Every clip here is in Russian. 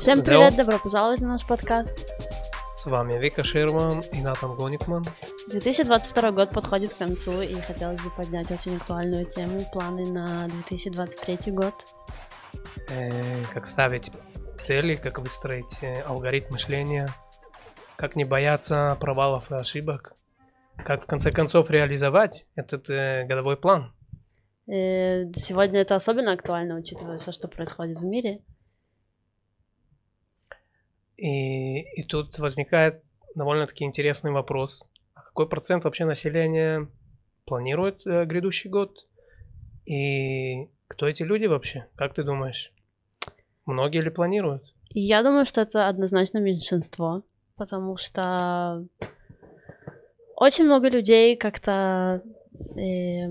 Всем привет, добро пожаловать на наш подкаст. С вами Вика Ширман и Натан Гоникман. 2022 год подходит к концу, и хотелось бы поднять очень актуальную тему, планы на 2023 год. Э, как ставить цели, как выстроить э, алгоритм мышления, как не бояться провалов и ошибок, как в конце концов реализовать этот э, годовой план. Э, сегодня это особенно актуально, учитывая все, что происходит в мире. И, и тут возникает довольно-таки интересный вопрос. А какой процент вообще населения планирует э, грядущий год? И кто эти люди вообще? Как ты думаешь? Многие ли планируют? Я думаю, что это однозначно меньшинство, потому что очень много людей как-то э,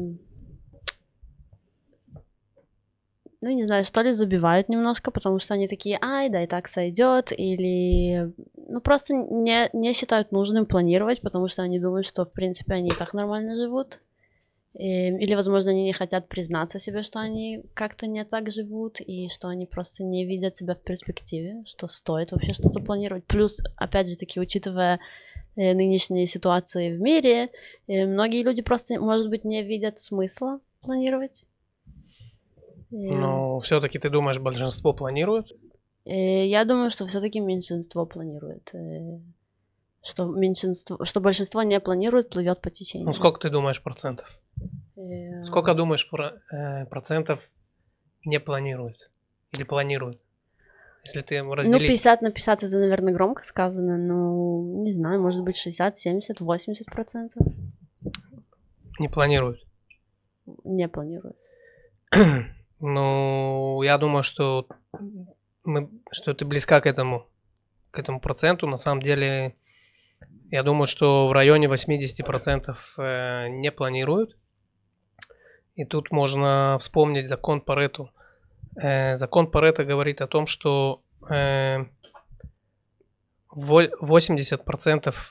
ну, не знаю, что ли, забивают немножко, потому что они такие, ай, да, и так сойдет, или, ну, просто не, не считают нужным планировать, потому что они думают, что, в принципе, они и так нормально живут, и, или, возможно, они не хотят признаться себе, что они как-то не так живут, и что они просто не видят себя в перспективе, что стоит вообще что-то планировать. Плюс, опять же таки, учитывая э, нынешние ситуации в мире, э, многие люди просто, может быть, не видят смысла планировать. Но все-таки ты думаешь, большинство планирует? Э, я думаю, что все-таки меньшинство планирует. Э, что меньшинство, что большинство не планирует, плывет по течению. Ну сколько ты думаешь процентов? Э, сколько думаешь про, э, процентов не планируют или планируют? Если ты разделить... Ну, 50 на 50 это, наверное, громко сказано, но не знаю, может быть 60, 70, 80 процентов. Не планируют? Не планируют. Ну, я думаю, что мы, что ты близка к этому, к этому проценту. На самом деле, я думаю, что в районе 80% э, не планируют. И тут можно вспомнить закон Парету. Э, закон Парета говорит о том, что 80%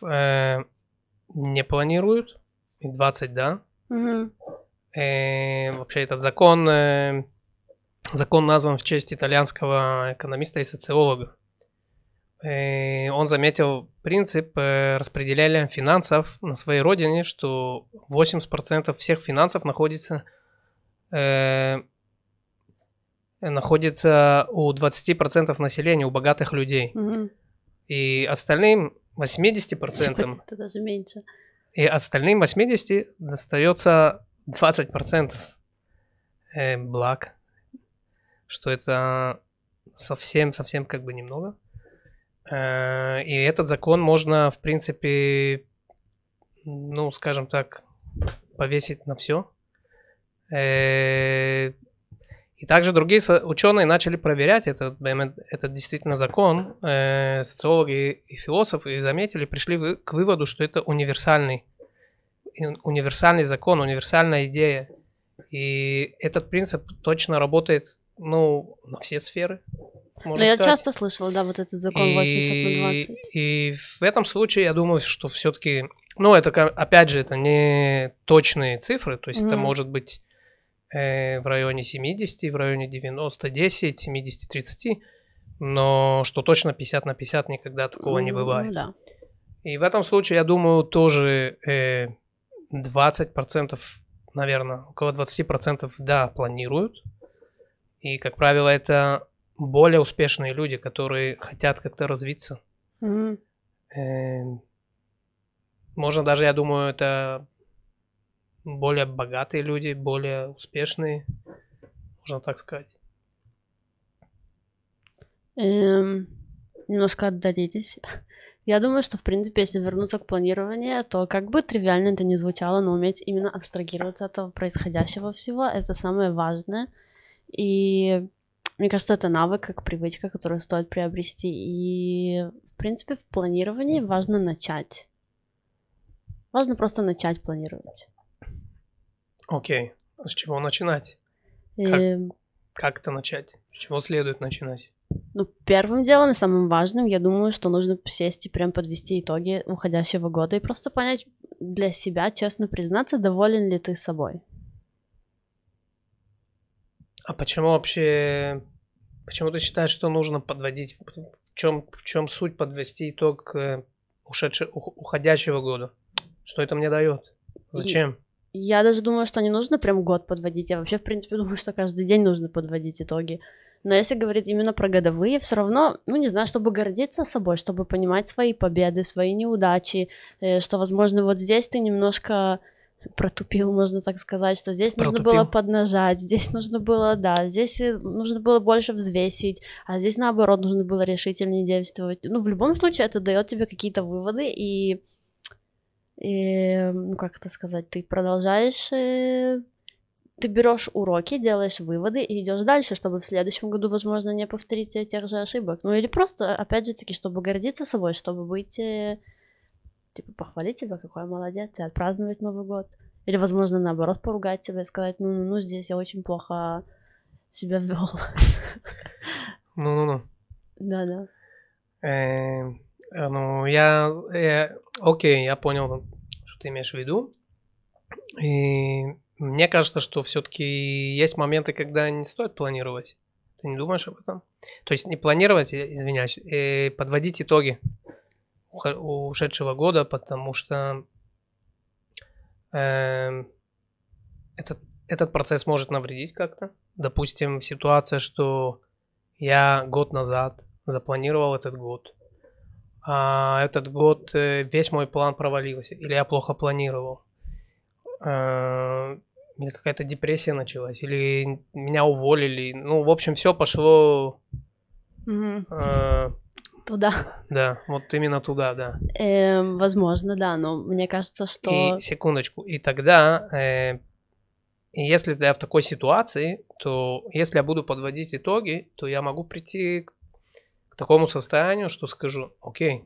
э, не планируют, и 20% да. Угу. Вообще этот закон Закон назван в честь итальянского экономиста и социолога. И он заметил принцип э, распределения финансов на своей родине, что 80% всех финансов находится, э, находится у 20% населения, у богатых людей. Угу. И остальным 80%... Это даже меньше. И остальным 80% достается 20% э, благ что это совсем-совсем как бы немного. Э, и этот закон можно, в принципе, ну, скажем так, повесить на все. Э, и также другие ученые начали проверять этот, этот действительно закон, э, социологи и философы, и заметили, пришли к выводу, что это универсальный, универсальный закон, универсальная идея. И этот принцип точно работает ну, на все сферы. Но ну, я часто слышала, да, вот этот закон 80 на 20. И в этом случае я думаю, что все-таки, ну, это, опять же, это не точные цифры, то есть mm. это может быть э, в районе 70, в районе 90, 10, 70, 30, но что точно 50 на 50 никогда такого mm, не бывает. Да. И в этом случае, я думаю, тоже э, 20%, наверное, около 20% да, планируют, и, как правило, это более успешные люди, которые хотят как-то развиться. Mm-hmm. Э, можно даже, я думаю, это более богатые люди, более успешные, можно так сказать. Эм, немножко отдалились. Я думаю, что, в принципе, если вернуться к планированию, то как бы тривиально это не звучало, но уметь именно абстрагироваться от того происходящего всего, это самое важное – и мне кажется, это навык, как привычка, которую стоит приобрести. И, в принципе, в планировании важно начать. Важно просто начать планировать. Окей. Okay. С чего начинать? И... Как, эм. как это начать? С чего следует начинать? Ну, первым делом и самым важным, я думаю, что нужно сесть и прям подвести итоги уходящего года и просто понять для себя, честно признаться, доволен ли ты собой. А почему вообще Почему ты считаешь, что нужно подводить? В чем, в чем суть подвести итог э, ушедшего, уходящего года? Что это мне дает? Зачем? Я даже думаю, что не нужно прям год подводить. Я вообще, в принципе, думаю, что каждый день нужно подводить итоги. Но если говорить именно про годовые, все равно, ну не знаю, чтобы гордиться собой, чтобы понимать свои победы, свои неудачи, э, что, возможно, вот здесь ты немножко протупил, можно так сказать, что здесь протупил. нужно было поднажать, здесь нужно было, да, здесь э, нужно было больше взвесить, а здесь наоборот нужно было решительнее действовать. Ну, в любом случае, это дает тебе какие-то выводы, и, и ну, как это сказать, ты продолжаешь э, ты берешь уроки, делаешь выводы и идешь дальше, чтобы в следующем году, возможно, не повторить тех же ошибок. Ну или просто, опять же таки, чтобы гордиться собой, чтобы быть, э, типа, похвалить себя, какой молодец, и отпраздновать Новый год. Или, возможно, наоборот, поругать себя и сказать, ну, ну, ну здесь я очень плохо себя вел. Ну-ну-ну. Да-да. Э, ну, я, я... Окей, я понял, что ты имеешь в виду. И мне кажется, что все-таки есть моменты, когда не стоит планировать. Ты не думаешь об этом? То есть не планировать, извиняюсь, э, подводить итоги ушедшего года, потому что э, этот, этот процесс может навредить как-то. Допустим, ситуация, что я год назад запланировал этот год, а этот год э, весь мой план провалился, или я плохо планировал. Э, или какая-то депрессия началась, или меня уволили. Ну, в общем, все пошло... Угу. Э, туда. Да, вот именно туда, да. Э, возможно, да, но мне кажется, что... И, секундочку, и тогда, э, если я в такой ситуации, то если я буду подводить итоги, то я могу прийти к, к такому состоянию, что скажу, окей,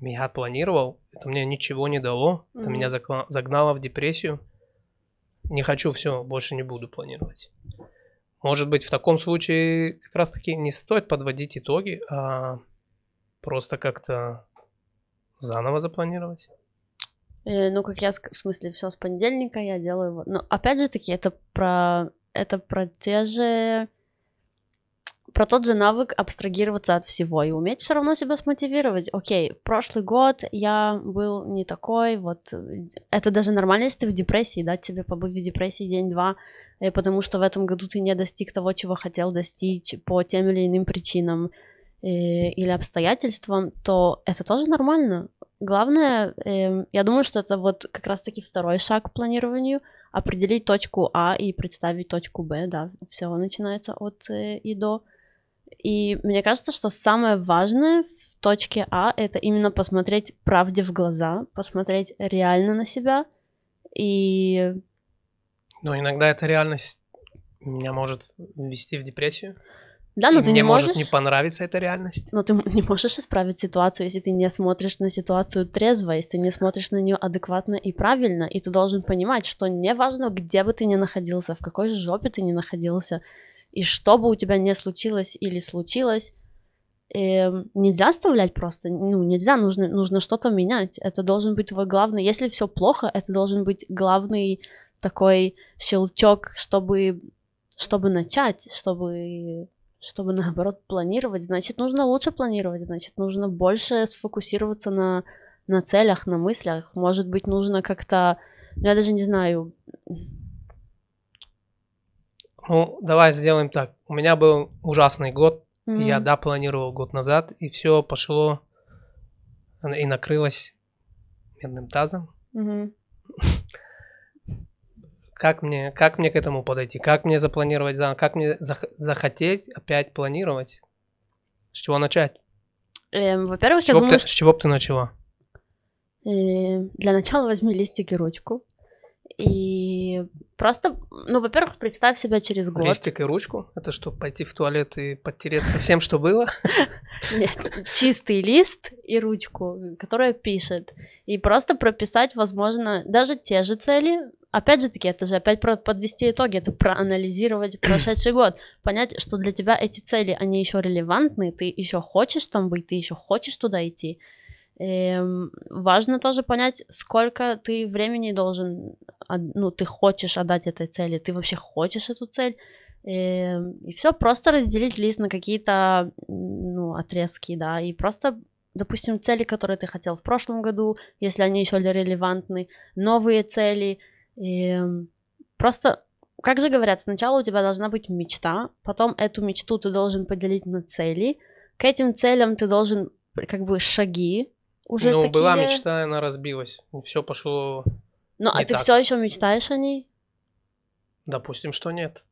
я планировал, это мне ничего не дало, это mm-hmm. меня загнало в депрессию, не хочу, все, больше не буду планировать. Может быть, в таком случае как раз-таки не стоит подводить итоги, а просто как-то заново запланировать. Э, ну, как я, в смысле, все с понедельника я делаю. Но опять же таки, это про это про те же про тот же навык абстрагироваться от всего и уметь все равно себя смотивировать. Окей, прошлый год я был не такой, вот это даже нормально, если ты в депрессии, дать себе побыть в депрессии день-два, э, потому что в этом году ты не достиг того, чего хотел достичь по тем или иным причинам э, или обстоятельствам, то это тоже нормально. Главное, э, я думаю, что это вот как раз-таки второй шаг к планированию, определить точку А и представить точку Б, да, все начинается от и до. И мне кажется, что самое важное в точке А это именно посмотреть правде в глаза, посмотреть реально на себя. И... Но иногда эта реальность меня может ввести в депрессию. Да, но и ты мне не можешь... может не понравиться эта реальность. Но ты не можешь исправить ситуацию, если ты не смотришь на ситуацию трезво, если ты не смотришь на нее адекватно и правильно, и ты должен понимать, что не важно, где бы ты ни находился, в какой жопе ты ни находился, и что бы у тебя не случилось или случилось, э, нельзя оставлять просто, ну, нельзя, нужно, нужно что-то менять. Это должен быть твой главный, если все плохо, это должен быть главный такой щелчок, чтобы, чтобы начать, чтобы, чтобы наоборот планировать. Значит, нужно лучше планировать, значит, нужно больше сфокусироваться на, на целях, на мыслях. Может быть, нужно как-то, я даже не знаю, ну, давай сделаем так. У меня был ужасный год. Mm-hmm. Я, да, планировал год назад, и все пошло и накрылось медным тазом. Mm-hmm. Как мне, как мне к этому подойти? Как мне запланировать заново? Как мне зах- захотеть опять планировать? С чего начать? Эм, во-первых, я думаю, ты, что... С чего бы ты начала? Э, для начала возьми листик и ручку. И просто, ну, во-первых, представь себя через год. Листик и ручку? Это что, пойти в туалет и подтереться всем, что было? Нет, чистый лист и ручку, которая пишет. И просто прописать, возможно, даже те же цели. Опять же таки, это же опять про подвести итоги, это проанализировать прошедший год, понять, что для тебя эти цели, они еще релевантны, ты еще хочешь там быть, ты еще хочешь туда идти. Эм, важно тоже понять, сколько ты времени должен, ну, ты хочешь отдать этой цели, ты вообще хочешь эту цель, И, и все, просто разделить лист на какие-то ну, отрезки, да, и просто, допустим, цели, которые ты хотел в прошлом году, если они еще релевантны, новые цели, и просто как же говорят, сначала у тебя должна быть мечта, потом эту мечту ты должен поделить на цели, к этим целям ты должен как бы шаги уже ну, такие... была мечта, она разбилась, все пошло. Ну, а ты все еще мечтаешь о ней? Допустим, что нет.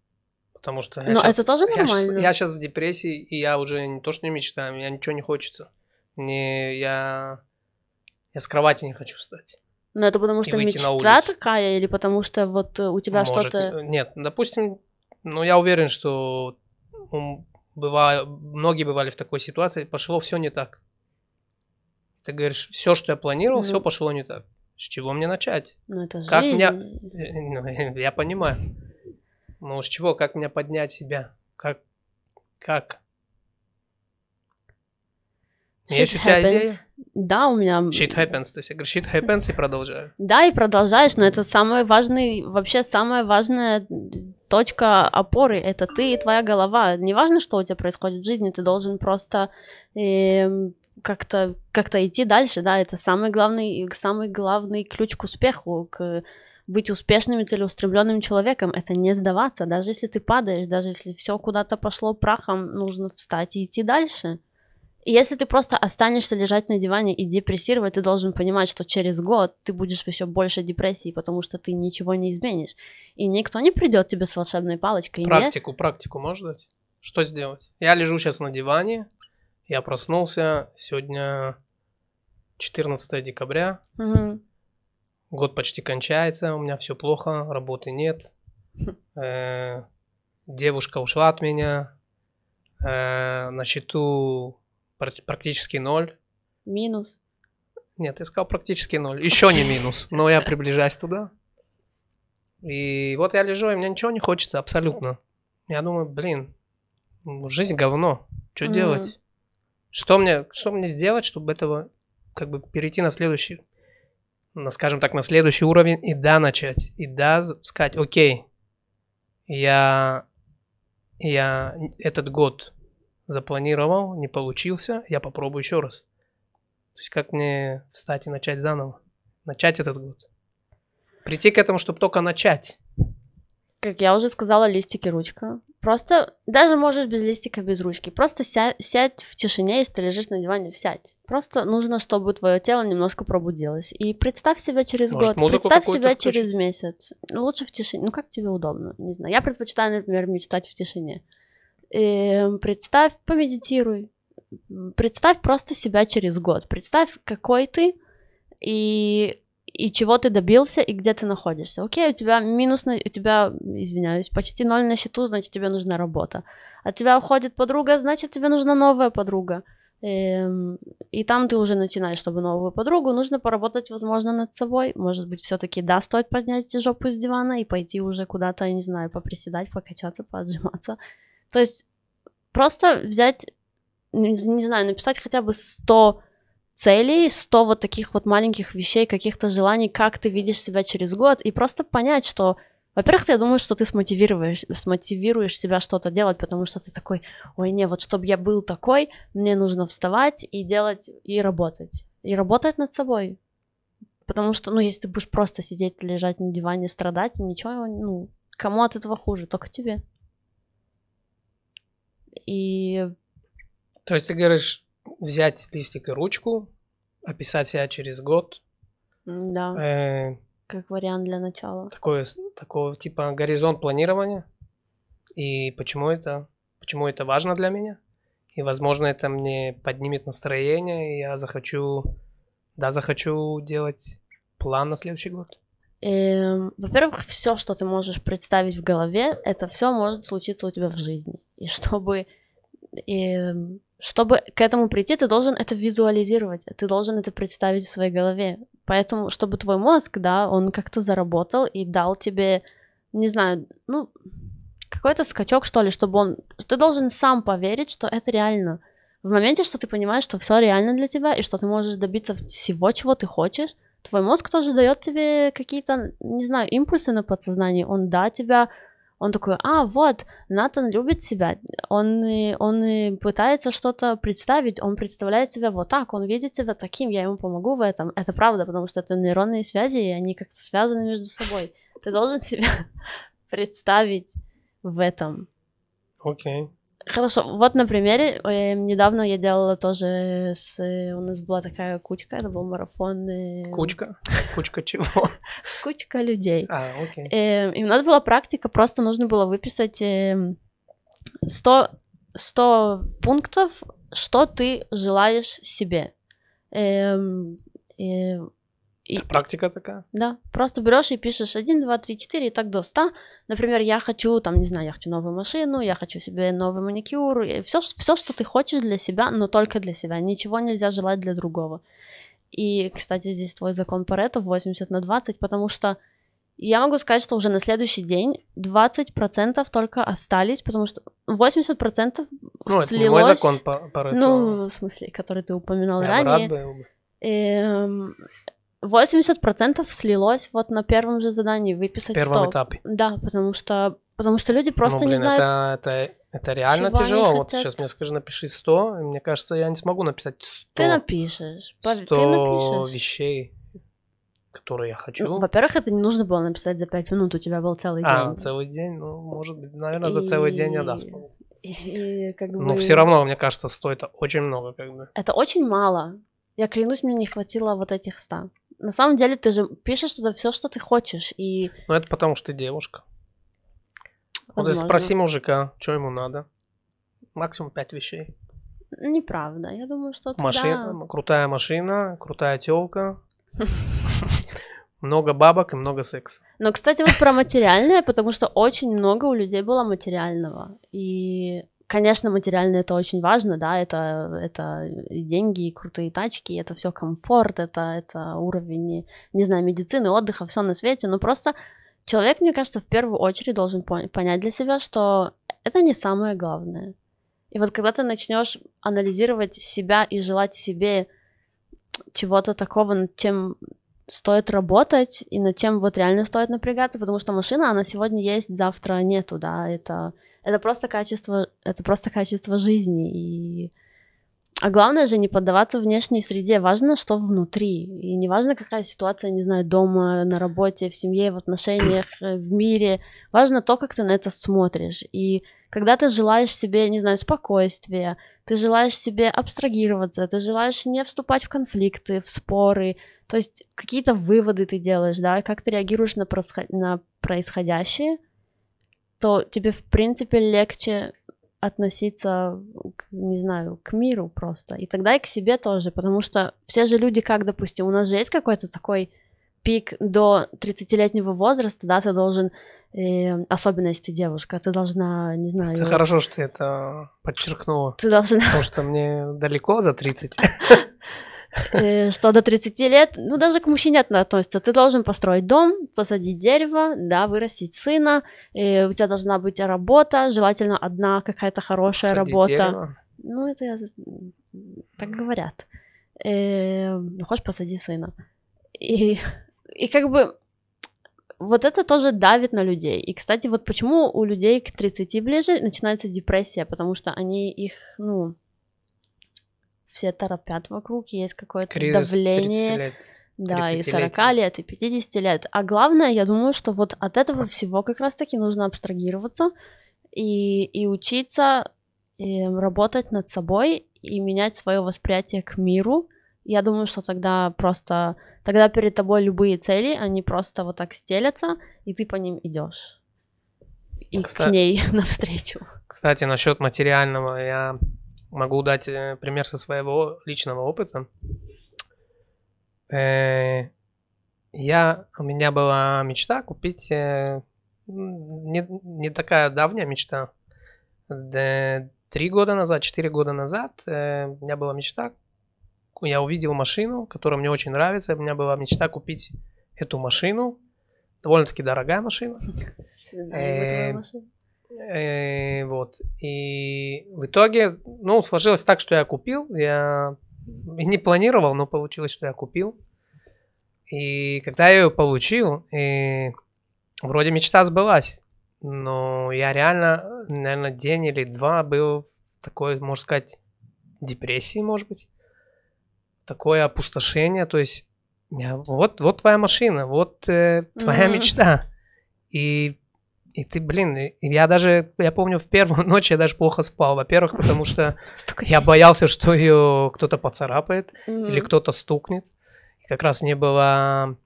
Потому что Но сейчас, это тоже нормально. Я сейчас, я сейчас в депрессии, и я уже не то, что не мечтаю, мне ничего не хочется. Не, я, я с кровати не хочу встать. Ну, это потому что мечта такая, или потому что вот у тебя что-то... Нет, допустим, ну, я уверен, что бываю, многие бывали в такой ситуации, пошло все не так. Ты говоришь, все, что я планировал, ну, все пошло не так. С чего мне начать? Ну, это как жизнь. Меня... Ну, я понимаю. Ну, с чего? Как меня поднять себя? Как? Как? Shit Есть у тебя happens. идея? Да, у меня... Shit happens, то есть я говорю, shit happens и продолжаю. Да, и продолжаешь, но это самый важный, вообще самая важная точка опоры, это ты и твоя голова. Неважно, что у тебя происходит в жизни, ты должен просто э, как-то как идти дальше, да, это самый главный, самый главный ключ к успеху, к быть успешным и целеустремленным человеком, это не сдаваться, даже если ты падаешь, даже если все куда-то пошло прахом, нужно встать и идти дальше. И если ты просто останешься лежать на диване и депрессировать, ты должен понимать, что через год ты будешь в еще больше депрессии, потому что ты ничего не изменишь. И никто не придет тебе с волшебной палочкой. Практику, не... практику можешь дать? Что сделать? Я лежу сейчас на диване, я проснулся, сегодня 14 декабря, угу. год почти кончается, у меня все плохо, работы нет, э, девушка ушла от меня, э, на счету практически ноль. Минус. Нет, я сказал практически ноль. Еще не минус, но я приближаюсь туда. И вот я лежу, и мне ничего не хочется абсолютно. Я думаю, блин, жизнь говно. Что mm делать? Что мне, что мне сделать, чтобы этого как бы перейти на следующий, на, скажем так, на следующий уровень и да начать, и да сказать, окей, я, я этот год запланировал, не получился, я попробую еще раз. То есть как мне встать и начать заново? Начать этот год. Прийти к этому, чтобы только начать. Как я уже сказала, листики ручка. Просто, даже можешь без листика, без ручки. Просто ся- сядь в тишине, если ты лежишь на диване, сядь. Просто нужно, чтобы твое тело немножко пробудилось. И представь себя через Может, год, представь себя включить? через месяц. Лучше в тишине. Ну, как тебе удобно, не знаю. Я предпочитаю, например, мечтать в тишине. И представь, помедитируй. Представь просто себя через год. Представь, какой ты и, и чего ты добился и где ты находишься. Окей, у тебя минус, на, у тебя, извиняюсь, почти ноль на счету, значит, тебе нужна работа. От тебя уходит подруга, значит, тебе нужна новая подруга. Эм, и там ты уже начинаешь, чтобы новую подругу, нужно поработать, возможно, над собой. Может быть, все-таки да, стоит поднять жопу с дивана и пойти уже куда-то, я не знаю, поприседать, покачаться, поотжиматься. То есть просто взять, не, знаю, написать хотя бы 100 целей, 100 вот таких вот маленьких вещей, каких-то желаний, как ты видишь себя через год, и просто понять, что во-первых, я думаю, что ты смотивируешь, смотивируешь себя что-то делать, потому что ты такой, ой, не, вот чтобы я был такой, мне нужно вставать и делать, и работать. И работать над собой. Потому что, ну, если ты будешь просто сидеть, лежать на диване, страдать, ничего, ну, кому от этого хуже? Только тебе. И... То есть ты говоришь, взять листик и ручку, описать себя через год. Да. Э, как вариант для начала. Такое, такого типа горизонт планирования. И почему это, почему это важно для меня? И, возможно, это мне поднимет настроение, и я захочу, да, захочу делать план на следующий год. Эм, во-первых, все, что ты можешь представить в голове, это все может случиться у тебя в жизни. И чтобы, и, чтобы к этому прийти, ты должен это визуализировать, ты должен это представить в своей голове. Поэтому, чтобы твой мозг, да, он как-то заработал и дал тебе, не знаю, ну, какой-то скачок, что ли, чтобы он... Ты должен сам поверить, что это реально. В моменте, что ты понимаешь, что все реально для тебя, и что ты можешь добиться всего, чего ты хочешь, твой мозг тоже дает тебе какие-то, не знаю, импульсы на подсознании. Он, да, тебя Он такой, а, вот, Натан любит себя, он, он пытается что-то представить, он представляет себя вот так, он видит себя таким, я ему помогу в этом. Это правда, потому что это нейронные связи, и они как-то связаны между собой. Ты должен себя представить в этом. Окей. Okay. Хорошо, вот на примере, э, недавно я делала тоже с... У нас была такая кучка, это был марафон... Э... Кучка? Кучка чего? Кучка людей. А, окей. Э, и у нас была практика, просто нужно было выписать э, 100, 100 пунктов, что ты желаешь себе. Э, э, и, практика такая? Да, просто берешь и пишешь 1, 2, 3, 4 и так до 100. Например, я хочу, там, не знаю, я хочу новую машину, я хочу себе новый маникюр, все, все, что ты хочешь для себя, но только для себя. Ничего нельзя желать для другого. И, кстати, здесь твой закон Паретто 80 на 20, потому что я могу сказать, что уже на следующий день 20% только остались, потому что 80% ну, слилось... это не мой закон Паретто. Ну, в смысле, который ты упоминал я ранее. Рад был бы. Эм, 80% слилось вот на первом же задании выписать первом 100. этапе. Да, потому что, потому что люди просто ну, блин, не знают... Это, это, это реально тяжело. Вот сейчас мне скажи, напиши 100, и мне кажется, я не смогу написать 100. Ты напишешь. 100 ты напишешь. вещей, которые я хочу. Ну, во-первых, это не нужно было написать за 5 минут, у тебя был целый а, день. целый день? Ну, может быть, наверное, и... за целый день я да смогу. И, и, как бы... Но все равно, мне кажется, 100 это очень много, как бы. Это очень мало. Я клянусь, мне не хватило вот этих 100 на самом деле ты же пишешь туда все, что ты хочешь, и... Ну, это потому что ты девушка. Возможно. Вот если спроси мужика, что ему надо. Максимум пять вещей. Неправда, я думаю, что Машина, да. крутая машина, крутая телка, много бабок и много секса. Но, кстати, вот про материальное, потому что очень много у людей было материального. И Конечно, материально это очень важно, да, это, это деньги, крутые тачки, это все комфорт, это, это уровень, не знаю, медицины, отдыха, все на свете, но просто человек, мне кажется, в первую очередь должен понять для себя, что это не самое главное. И вот когда ты начнешь анализировать себя и желать себе чего-то такого, над чем стоит работать и над чем вот реально стоит напрягаться, потому что машина, она сегодня есть, завтра нету, да, это это просто качество, это просто качество жизни. И... А главное же не поддаваться внешней среде. Важно, что внутри. И не важно, какая ситуация, не знаю, дома, на работе, в семье, в отношениях, э, в мире. Важно то, как ты на это смотришь. И когда ты желаешь себе, не знаю, спокойствия, ты желаешь себе абстрагироваться, ты желаешь не вступать в конфликты, в споры, то есть какие-то выводы ты делаешь, да, как ты реагируешь на, происход... на происходящее — то тебе, в принципе, легче относиться, к, не знаю, к миру просто. И тогда и к себе тоже, потому что все же люди, как, допустим, у нас же есть какой-то такой пик до 30-летнего возраста, да, ты должен, э, особенно если ты девушка, ты должна, не знаю... Это хорошо, что ты это подчеркнула. Ты должна... Потому что мне далеко за 30. Э, что до 30 лет, ну, даже к мужчине относится. Ты должен построить дом, посадить дерево, да, вырастить сына, и у тебя должна быть работа, желательно одна какая-то хорошая Посадить работа. Дерево. Ну, это так говорят. Э, ну, хочешь посадить сына. И, и как бы вот это тоже давит на людей. И, кстати, вот почему у людей к 30 ближе начинается депрессия, потому что они их, ну, все торопят вокруг, есть какое-то Кризис давление. Лет. Да, и 40 лет, и 50 лет. А главное, я думаю, что вот от этого всего как раз-таки нужно абстрагироваться и, и учиться и работать над собой и менять свое восприятие к миру. Я думаю, что тогда просто тогда перед тобой любые цели, они просто вот так стелятся, и ты по ним идешь. И Кстати, к ней навстречу. Кстати, насчет материального, я Могу дать э, пример со своего личного опыта. Э, я, у меня была мечта купить, э, не, не такая давняя мечта, три года назад, четыре года назад у меня была мечта, я увидел машину, которая мне очень нравится, у меня была мечта купить эту машину, довольно-таки дорогая машина. Э, вот. И в итоге, ну, сложилось так, что я купил. Я не планировал, но получилось, что я купил. И когда я ее получил, и вроде мечта сбылась. но я реально, наверное, день или два был в такой, можно сказать, депрессии, может быть. Такое опустошение, то есть я, вот, вот твоя машина, вот э, твоя Мгм. мечта. И, и ты, блин, я даже, я помню, в первую ночь я даже плохо спал. Во-первых, потому что я боялся, что ее кто-то поцарапает или кто-то стукнет. И как раз не было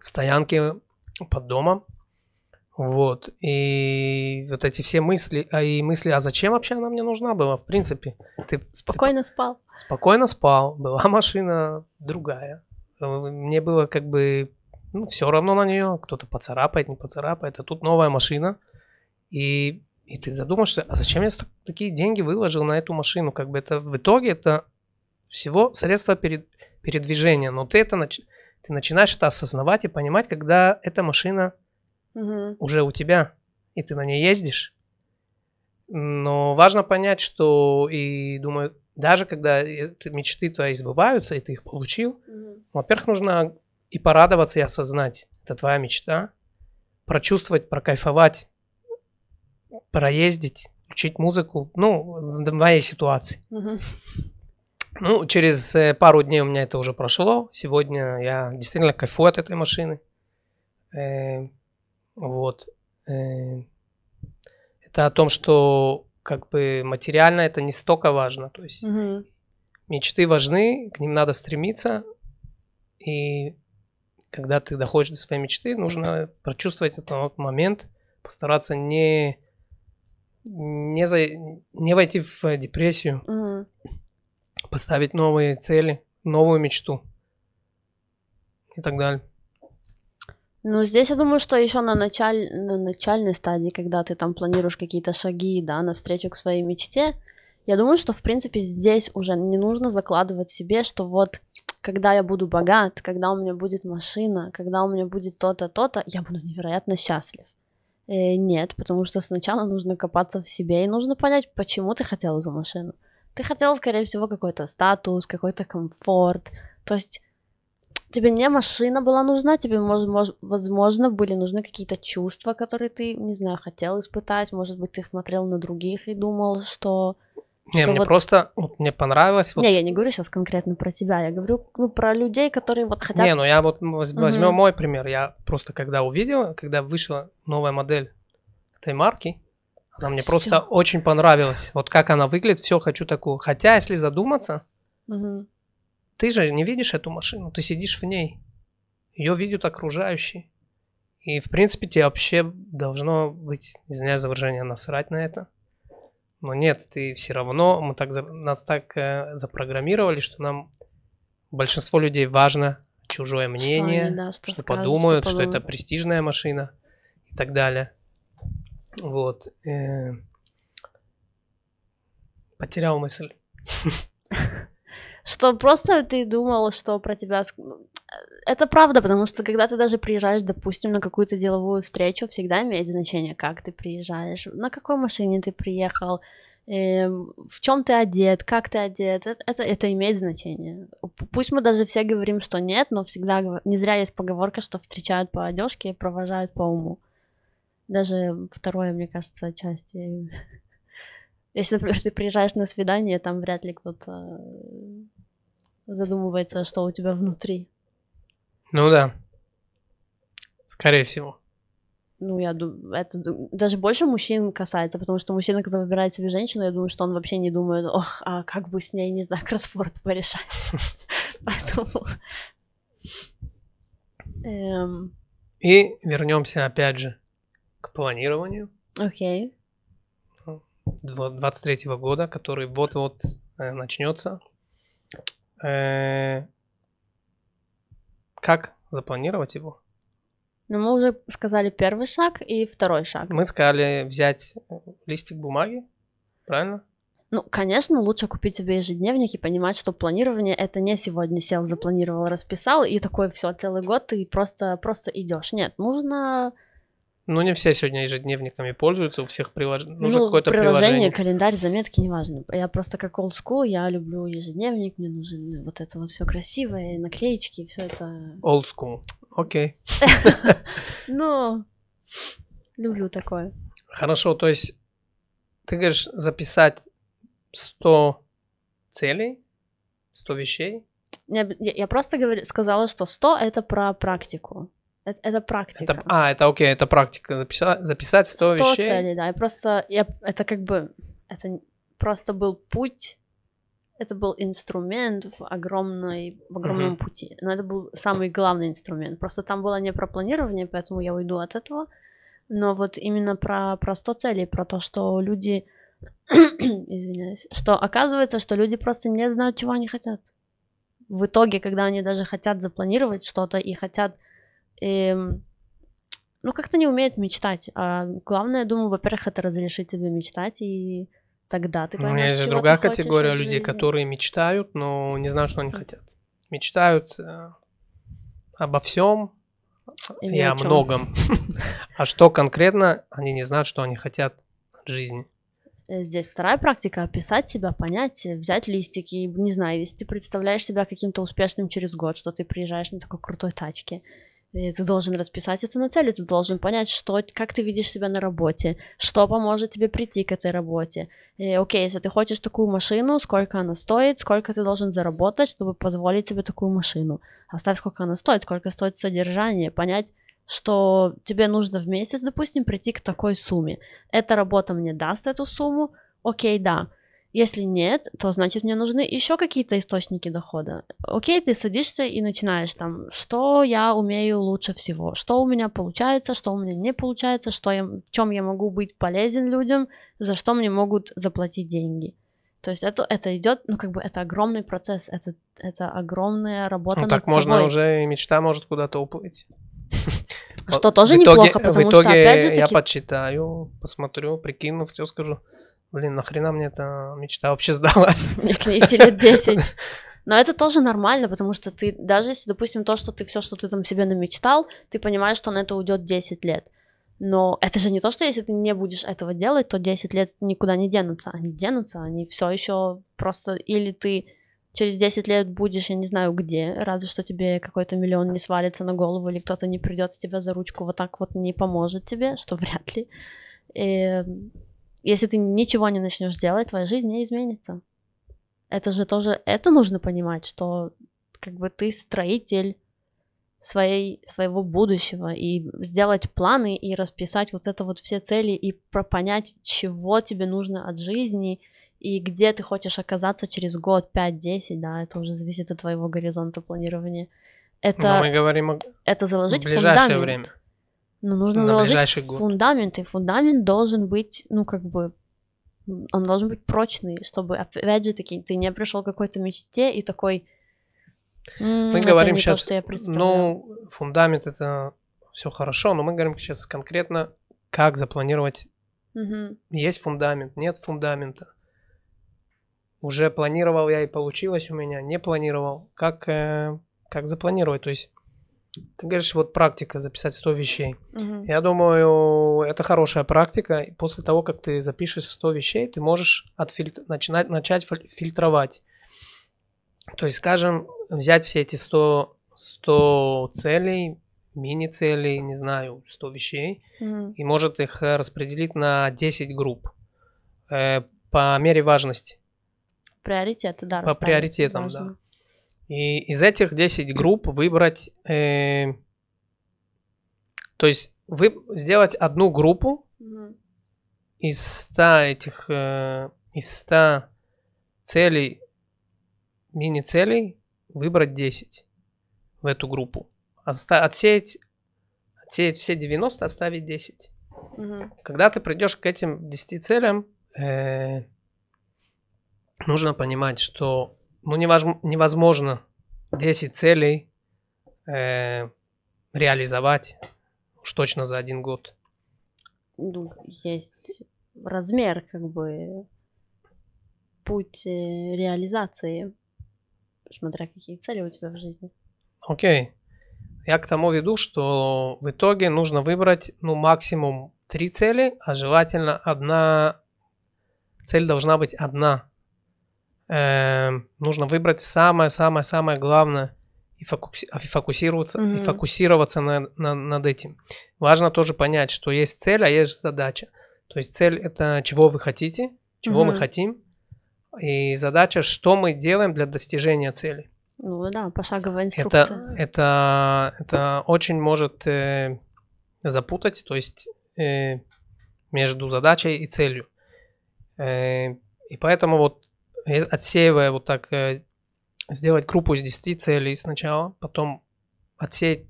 стоянки под домом. Вот. И вот эти все мысли, а и мысли, а зачем вообще она мне нужна была, в принципе? Ты Спокойно спал. ты спокойно спал, была машина другая. Мне было как бы, ну, все равно на нее, кто-то поцарапает, не поцарапает, а тут новая машина. И, и ты задумаешься, а зачем я такие деньги выложил на эту машину? Как бы это в итоге это всего средство перед, передвижения. Но ты это нач- ты начинаешь это осознавать и понимать, когда эта машина Мгм. уже у тебя, и ты на ней ездишь. Но важно понять, что, и думаю, даже когда эти мечты твои сбываются, и ты их получил, Мгм. во-первых, нужно и порадоваться, и осознать, это твоя мечта, прочувствовать, прокайфовать, проездить, включить музыку, ну, в моей ситуации. Ну, через э, пару дней у меня это уже прошло. Сегодня я действительно кайфую от этой машины. Э, вот. Э, это о том, что как бы материально это не столько важно. То есть Мгм. мечты важны, к ним надо стремиться. И когда ты доходишь до своей мечты, нужно прочувствовать этот момент, постараться не, не, за, не войти в депрессию, Мгм. поставить новые цели, новую мечту и так далее. Ну, здесь я думаю, что еще на, началь... на начальной стадии, когда ты там планируешь какие-то шаги, да, навстречу к своей мечте, я думаю, что, в принципе, здесь уже не нужно закладывать себе, что вот когда я буду богат, когда у меня будет машина, когда у меня будет то-то, то-то, я буду невероятно счастлив. Э, нет, потому что сначала нужно копаться в себе и нужно понять, почему ты хотел эту машину. Ты хотел, скорее всего, какой-то статус, какой-то комфорт. То есть тебе не машина была нужна, тебе, мож- мож- возможно, были нужны какие-то чувства, которые ты, не знаю, хотел испытать. Может быть, ты смотрел на других и думал, что... Не, мне вот- просто вот мне понравилось. Вот, Не, я не говорю сейчас конкретно про тебя, я говорю ну, про людей, которые вот хотят... не, ну я вот возьмем мой пример. Я просто когда увидел, когда вышла новая модель этой марки, она мне Всё. просто очень понравилась. Вот как она выглядит, все хочу такую. Хотя, если задуматься, Мгм. ты же не видишь эту машину, ты сидишь в ней. Ее видят окружающие. И, в принципе, тебе вообще должно быть, извиняюсь за выражение, насрать на это. Но нет, ты все равно, мы так, нас так э, запрограммировали, что нам, большинство людей важно чужое Что мнение, они, да, что что, скажут, подумают, что что, это престижная машина и так далее. Вот. э. Потерял мысль. Что просто ты думал, что про тебя... Это правда, потому что когда ты даже приезжаешь, допустим, на какую-то деловую встречу, всегда имеет значение, как ты приезжаешь, на какой машине ты приехал, эм, в чем ты одет, как ты одет. Это, это, имеет значение. Пусть мы даже все говорим, что нет, но всегда не зря есть поговорка, что встречают по одежке и провожают по уму. Даже второе, мне кажется, отчасти. Если, например, ты приезжаешь на свидание, там вряд ли кто-то э, задумывается, что у тебя внутри. Ну да. Скорее всего. Ну, я думаю, это даже больше мужчин касается, потому что мужчина, когда выбирает себе женщину, я думаю, что он вообще не думает, ох, а как бы с ней, не знаю, кроссворд порешать. Поэтому... Эм, И вернемся опять же к планированию Окей. дво- 23 года, который вот-вот э, начнется. Как запланировать его? Ну, мы уже сказали первый шаг и второй шаг. Мы сказали взять э, листик бумаги, правильно? Ну, конечно, лучше купить себе ежедневник и понимать, что планирование это не сегодня сел, запланировал, расписал, и такой все целый год ты просто, просто идешь. Нет, нужно Ну, не все сегодня ежедневниками пользуются, у всех прилож... нужно ну, какое-то приложение, приложение. календарь, заметки, неважно. Я просто как old school, я люблю ежедневник, мне нужен вот это вот все красивое, наклеечки, все это. Old school. Окей. Ну, Люблю такое. Хорошо, то есть ты говоришь записать 100 целей, 100 вещей? Я просто говорю, сказала, что 100 это про практику. Это, это практика. Это, а, это окей, это практика. Записать, записать 100, 100 вещей. целей, да. И просто я, это как бы это просто был путь, это был инструмент в огромной в огромном Мгм. пути. Но это был самый главный инструмент. Просто там было не про планирование, поэтому я уйду от этого. Но вот именно про, про 100 целей, про то, что люди, извиняюсь, что оказывается, что люди просто не знают, чего они хотят. В итоге, когда они даже хотят запланировать что-то и хотят эм, ну, как-то не умеют мечтать. А главное, я думаю, во-первых, это разрешить себе мечтать, и тогда ты Ну, У меня поймешь, есть же другая категория людей, жизни. которые мечтают, но не знают, что они хотят. Мечтают э, обо всем И и, о о многом. А что конкретно, они не знают, что они хотят от жизни. Э, Здесь вторая практика — описать себя, понять, э, взять листики, и, не знаю, если ты представляешь себя каким-то успешным через год, что ты приезжаешь на такой крутой тачке, и ты должен расписать это на цели, ты должен понять, что, как ты видишь себя на работе, что поможет тебе прийти к этой работе. И, окей, если ты хочешь такую машину, сколько она стоит, сколько ты должен заработать, чтобы позволить себе такую машину. Оставь, сколько она стоит, сколько стоит содержание, понять, что тебе нужно в месяц, допустим, прийти к такой сумме. Эта работа мне даст эту сумму, окей, да. Если нет, то значит мне нужны еще какие-то источники дохода. Окей, ты садишься и начинаешь там, что я умею лучше всего, что у меня получается, что у меня не получается, что я, в чем я могу быть полезен людям, за что мне могут заплатить деньги. То есть это, это идет, ну как бы это огромный процесс, это, это огромная работа Ну, так можно собой. уже, и мечта может куда-то уплыть. Что тоже неплохо, потому что, опять же я почитаю, посмотрю, прикину, все скажу. Блин, нахрена мне эта мечта вообще сдалась? Мне к ней идти лет 10. Но это тоже нормально, потому что ты, даже если, допустим, то, что ты все, что ты там себе намечтал, ты понимаешь, что на это уйдет 10 лет. Но это же не то, что если ты не будешь этого делать, то 10 лет никуда не денутся. Они денутся, они все еще просто... Или ты через 10 лет будешь, я не знаю где, разве что тебе какой-то миллион не свалится на голову, или кто-то не придет тебя за ручку вот так вот не поможет тебе, что вряд ли. И если ты ничего не начнешь делать, твоя жизнь не изменится. Это же тоже, это нужно понимать, что как бы ты строитель своей, своего будущего, и сделать планы, и расписать вот это вот все цели, и понять, чего тебе нужно от жизни, и где ты хочешь оказаться через год, 5-10, да, это уже зависит от твоего горизонта планирования. Это, Но мы говорим о это в заложить ближайшее фундамент. время. Ну, нужно На заложить год. фундамент, и фундамент должен быть, ну, как бы, он должен быть прочный, чтобы, опять же таки, ты не пришел к какой-то мечте и такой, «М, Мы говорим то, сейчас, что я представлял». ну, фундамент это все хорошо, но мы говорим сейчас конкретно, как запланировать. Мгм. Есть фундамент, нет фундамента. Уже планировал я и получилось у меня, не планировал. Как, э, как запланировать? То есть ты говоришь, вот практика, записать 100 вещей. Мгм. Я думаю, это хорошая практика. И после того, как ты запишешь 100 вещей, ты можешь отфильт- начинать, начать филь- фильтровать. То есть, скажем, взять все эти 100, 100 целей, мини-целей, не знаю, 100 вещей, Мгм. и может их э, распределить на 10 групп э, по мере важности. Приоритеты, да, По приоритетам, важно. да. И из этих 10 групп выбрать, э, то есть вы, сделать одну группу Мгм. из 100 этих, э, из 100 целей, мини-целей, выбрать 10 в эту группу. Оста- отсеять, отсеять все 90, оставить 10. Мгм. Когда ты придешь к этим 10 целям, э, нужно понимать, что ну, невозм- невозможно 10 целей э, реализовать уж точно за один год. Ну, есть размер, как бы, путь э, реализации, смотря какие цели у тебя в жизни. Окей. Я к тому веду, что в итоге нужно выбрать ну, максимум три цели, а желательно одна цель должна быть одна. Эм, нужно выбрать самое-самое-самое главное и, и фокусироваться, Мгм. и фокусироваться на, на- над этим. Важно тоже понять, что есть цель, а есть задача. То есть цель это чего вы хотите, чего мы Мгм. хотим, и задача, что мы делаем для достижения цели. Ну да, пошаговая инструкция. Это, это, это очень может э, запутать, то есть э, между задачей и целью. Э, и поэтому вот э, отсеивая вот так, э, сделать группу из 10 целей сначала, потом отсеять,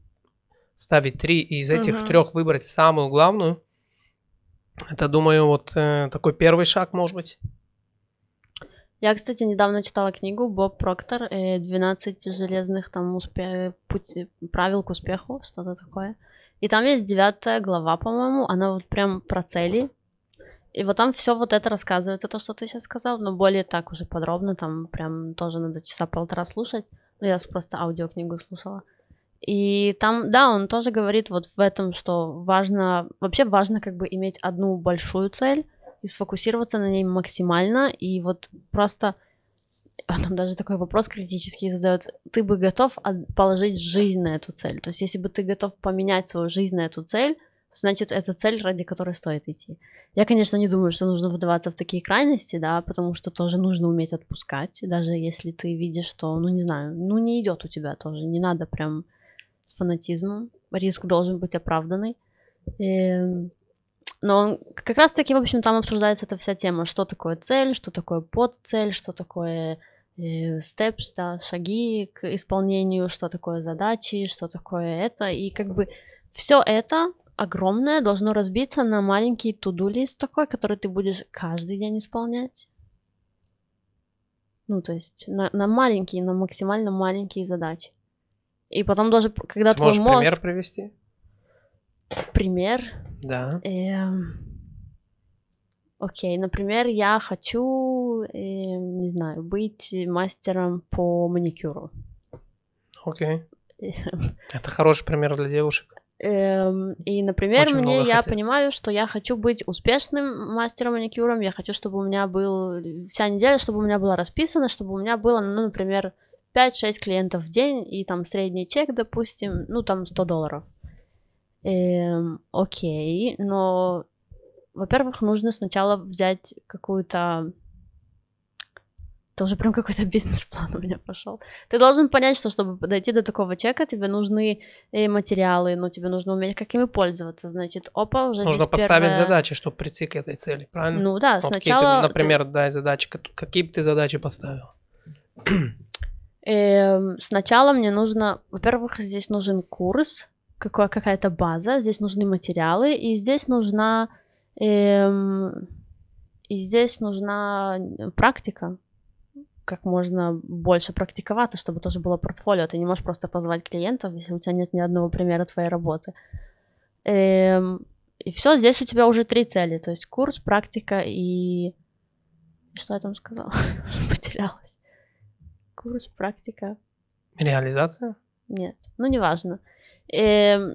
ставить 3 и из этих Мгм. трех выбрать самую главную. Это, думаю, вот э, такой первый шаг, может быть. Я, кстати, недавно читала книгу Боб Проктор э, «12 железных там успе... пути... правил к успеху», что-то такое. И там есть девятая глава, по-моему, она вот прям про цели. И вот там все вот это рассказывается, то, что ты сейчас сказал, но более так уже подробно, там прям тоже надо часа полтора слушать. Ну, я просто аудиокнигу слушала. И там, да, он тоже говорит вот в этом, что важно, вообще важно как бы иметь одну большую цель, и сфокусироваться на ней максимально, и вот просто он там даже такой вопрос критический задает. Ты бы готов от- положить жизнь на эту цель? То есть, если бы ты готов поменять свою жизнь на эту цель, значит, это цель, ради которой стоит идти. Я, конечно, не думаю, что нужно выдаваться в такие крайности, да, потому что тоже нужно уметь отпускать, даже если ты видишь, что, ну, не знаю, ну, не идет у тебя тоже, не надо прям с фанатизмом, риск должен быть оправданный. Эм, но как раз-таки, в общем, там обсуждается эта вся тема, что такое цель, что такое подцель, что такое э, steps, да, шаги к исполнению, что такое задачи, что такое это. И как бы все это огромное должно разбиться на маленький туду лист такой, который ты будешь каждый день исполнять. Ну, то есть на, на маленькие, на максимально маленькие задачи. И потом даже, когда Ты твой можешь мозг... пример привести? пример Да. Эм, Окей, например, я хочу, эм, не знаю, быть мастером по маникюру. Окей. Это хороший пример для девушек. Эм, И, например, Очень мне я хотят. понимаю, что я хочу быть успешным мастером маникюром. Я хочу, чтобы у меня был вся неделя, чтобы у меня была расписана, чтобы у меня было, ну, например, 5-6 клиентов в день и там средний чек, допустим, ну, там 100 долларов. Эм, окей, но, во-первых, нужно сначала взять какую-то... Это уже прям какой-то бизнес-план у меня пошел. Ты должен понять, что чтобы дойти до такого чека, тебе нужны э, материалы, но тебе нужно уметь как ими пользоваться. Значит, опа, уже Нужно поставить первое- задачи, чтобы прийти к этой цели, правильно? Ну да, Вот ты, сначала... ты- например, дай задачи. Как- Какие бы ты задачи поставил? Эм, сначала мне нужно, во-первых, здесь нужен курс, какая-то база, здесь нужны материалы, и здесь нужна, эм, и здесь нужна практика, как можно больше практиковаться, чтобы тоже было портфолио. Ты не можешь просто позвать клиентов, если у тебя нет ни одного примера твоей работы. Эм, и все, здесь у тебя уже три цели, то есть курс, практика и... Что я там сказала? Потерялась. Курс, практика. Реализация? Нет, ну неважно. Эм,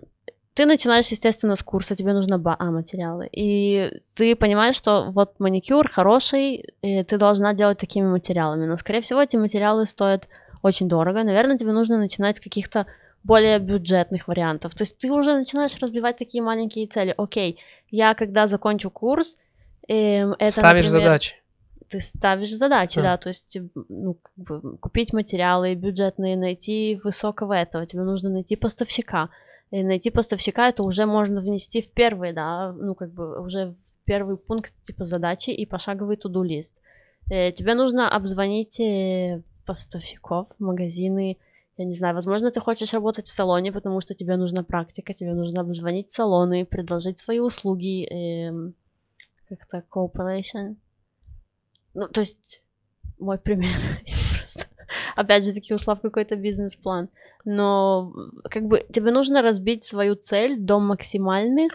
ты начинаешь, естественно, с курса, тебе нужно ба- а, материалы. И ты понимаешь, что вот маникюр хороший, и ты должна делать такими материалами. Но, скорее всего, эти материалы стоят очень дорого. Наверное, тебе нужно начинать с каких-то более бюджетных вариантов. То есть ты уже начинаешь разбивать такие маленькие цели. Окей, я когда закончу курс, эм, это, Ставишь например, задачи. ты ставишь задачи, Да. да, то есть, ну, как бы, купить материалы бюджетные, найти высокого этого, тебе нужно найти поставщика. И найти поставщика это уже можно внести в первый, да, ну, как бы, уже в первый пункт, типа, задачи и пошаговый туду-лист. Э, тебе нужно обзвонить э, поставщиков, магазины, я не знаю, возможно, ты хочешь работать в салоне, потому что тебе нужна практика, тебе нужно обзвонить салоны, предложить свои услуги, эм, как-то cooperation, ну, то есть, мой пример. Опять же таки, ушла в какой-то бизнес-план. Но, как бы, тебе нужно разбить свою цель до максимальных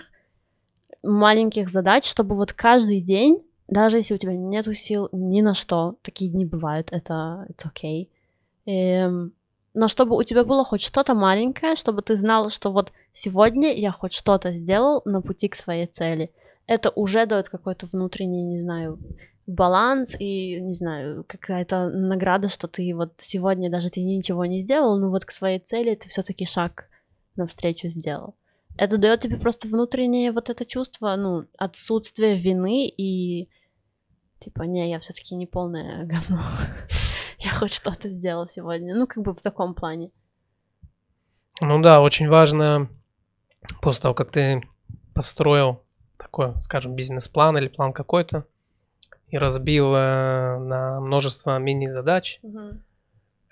маленьких задач, чтобы вот каждый день, даже если у тебя нету сил ни на что, такие дни бывают, это it's okay, эм, но чтобы у тебя было хоть что-то маленькое, чтобы ты знал, что вот сегодня я хоть что-то сделал на пути к своей цели. Это уже дает какой-то внутренний, не знаю, баланс и, не знаю, какая-то награда, что ты вот сегодня даже ты ничего не сделал, но вот к своей цели ты все таки шаг навстречу сделал. Это дает тебе просто внутреннее вот это чувство, ну, отсутствие вины и типа, не, я все таки не полное говно. я хоть что-то сделал сегодня. Ну, как бы в таком плане. Ну да, очень важно после того, как ты построил такой, скажем, бизнес-план или план какой-то, и разбил э, на множество мини-задач. Мгм.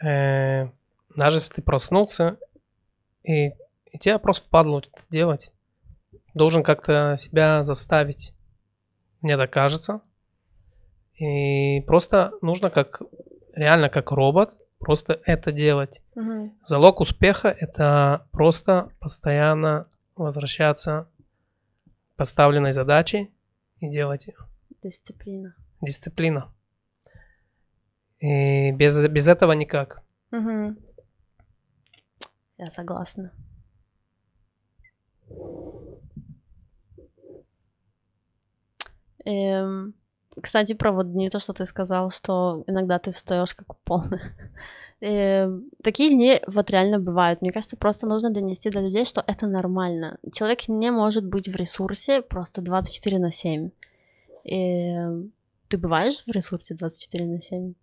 Э, даже если ты проснулся, и, и тебя просто впадло это делать, должен как-то себя заставить. Мне так кажется. И просто нужно как реально как робот просто это делать. Мгм. Залог успеха это просто постоянно возвращаться к поставленной задаче и делать ее. Дисциплина. Дисциплина. И без, без этого никак. Мгм. Я согласна. Эм, кстати, про вот дни, то, что ты сказал, что иногда ты встаешь как полный. Эм, такие дни вот реально бывают. Мне кажется, просто нужно донести до людей, что это нормально. Человек не может быть в ресурсе просто 24 на 7. Эм, ты бываешь в ресурсе 24 на 7?